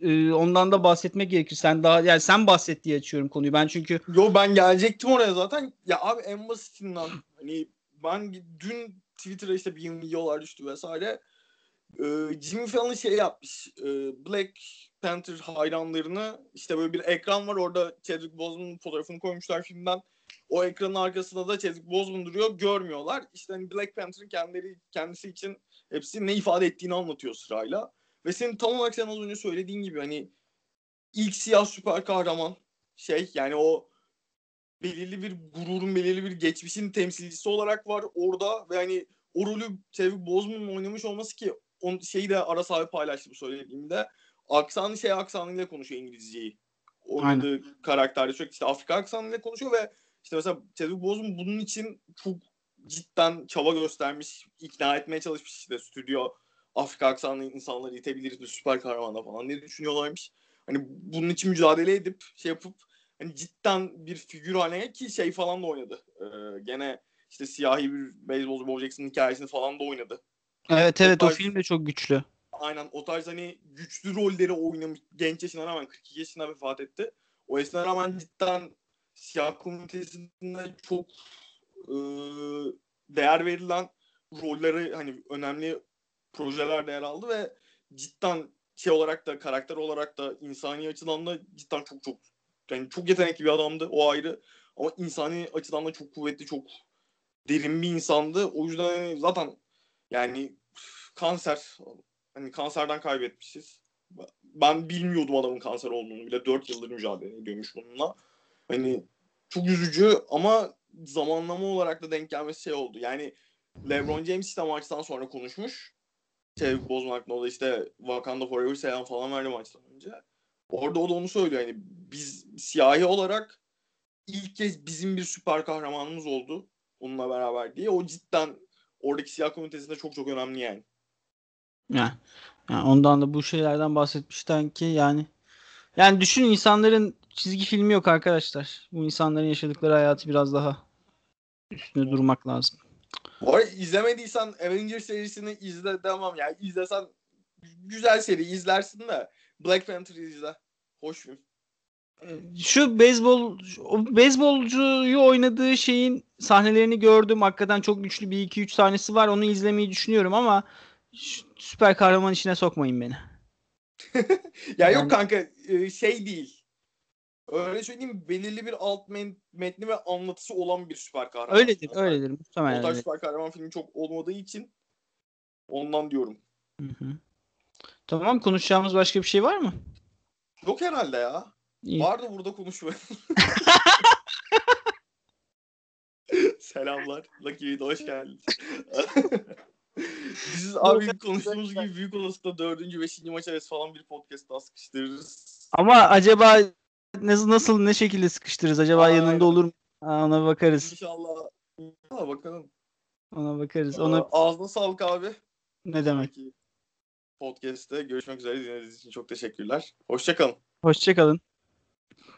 e, ondan da bahsetmek gerekir. Sen daha yani sen bahset diye açıyorum konuyu. Ben çünkü Yo ben gelecektim oraya zaten. Ya abi en basitinden hani ben dün Twitter'a işte bir videolar düştü vesaire. Ee, Jimmy Fallon şey yapmış. e, Black Panther hayranlarını işte böyle bir ekran var orada Chadwick Boseman'ın fotoğrafını koymuşlar filmden. O ekranın arkasında da Chadwick Boseman duruyor. Görmüyorlar. İşte hani Black Panther'ın kendileri kendisi için hepsi ne ifade ettiğini anlatıyor sırayla. Ve senin tam olarak sen az önce söylediğin gibi hani ilk siyah süper kahraman şey yani o belirli bir gururun belirli bir geçmişin temsilcisi olarak var orada ve hani o rolü Chadwick Boseman'ın oynamış olması ki on, şeyi de Aras abi paylaştı bu söylediğimde aksanı şey aksanıyla konuşuyor İngilizceyi. Oynadığı karakterde sürekli işte Afrika aksanıyla konuşuyor ve işte mesela Chadwick Boseman bunun için çok cidden çaba göstermiş, ikna etmeye çalışmış işte stüdyo Afrika aksanlı insanları itebiliriz bir süper kahramanda falan diye düşünüyorlarmış. Hani bunun için mücadele edip şey yapıp hani cidden bir figür haline ki şey falan da oynadı. Ee, gene işte siyahi bir beyzbolcu Bo Jackson'ın hikayesini falan da oynadı. evet evet O o tarz- film de çok güçlü. Aynen o tarz hani güçlü rolleri oynamış genç yaşına rağmen 42 yaşında vefat etti. O yaşına rağmen cidden siyah komünitesinde çok e, değer verilen rolleri hani önemli projelerde yer aldı ve cidden şey olarak da karakter olarak da insani açıdan da cidden çok çok yani çok yetenekli bir adamdı o ayrı ama insani açıdan da çok kuvvetli çok derin bir insandı. O yüzden hani zaten yani kanser hani kanserden kaybetmişiz. Ben bilmiyordum adamın kanser olduğunu bile 4 yıldır mücadele ediyormuş bununla. Hani çok üzücü ama zamanlama olarak da denk gelmesi şey oldu. Yani LeBron James işte maçtan sonra konuşmuş. Hakkında o da işte Wakanda Forever selam falan verdi maçtan önce. Orada o da onu söylüyor. Yani biz siyahi olarak ilk kez bizim bir süper kahramanımız oldu onunla beraber diye. O cidden oradaki siyah komünitesinde çok çok önemli yani. Yani, yani ondan da bu şeylerden bahsetmişten ki yani yani düşün insanların çizgi filmi yok arkadaşlar. Bu insanların yaşadıkları hayatı biraz daha üstüne durmak lazım. Bu arada izlemediysen Avengers serisini izle demem yani izlesen güzel seri izlersin de Black Panther'ı izle. Hoş film. Şu beyzbol o beyzbolcuyu oynadığı şeyin sahnelerini gördüm. Hakikaten çok güçlü bir iki üç sahnesi var. Onu izlemeyi düşünüyorum ama süper kahraman işine sokmayın beni. ya Yani- yok kanka e, şey değil. Öyle söyleyeyim belirli bir alt metni ve anlatısı olan bir süper kahraman. Öyledir, Aslında. öyledir O muhtemelen. tarz öyle. süper kahraman filmi çok olmadığı için ondan diyorum. Hı hı. Tamam konuşacağımız başka bir şey var mı? Yok herhalde ya. İyi. Vardı burada konuşma. Selamlar. Lucky Video'ya hoş geldiniz. Biz abi konuştuğumuz gibi büyük olasılıkla dördüncü, beşinci maç arası falan bir podcast daha sıkıştırırız. Ama acaba nasıl nasıl ne şekilde sıkıştırırız? Acaba Aynen. yanında olur mu? Ha, ona bakarız. İnşallah. İnşallah bakalım. Ona bakarız. Ona... Ona Ağzına sağlık abi. ne demek? Podcast'te görüşmek üzere. Dinlediğiniz için çok teşekkürler. Hoşçakalın. Hoşçakalın.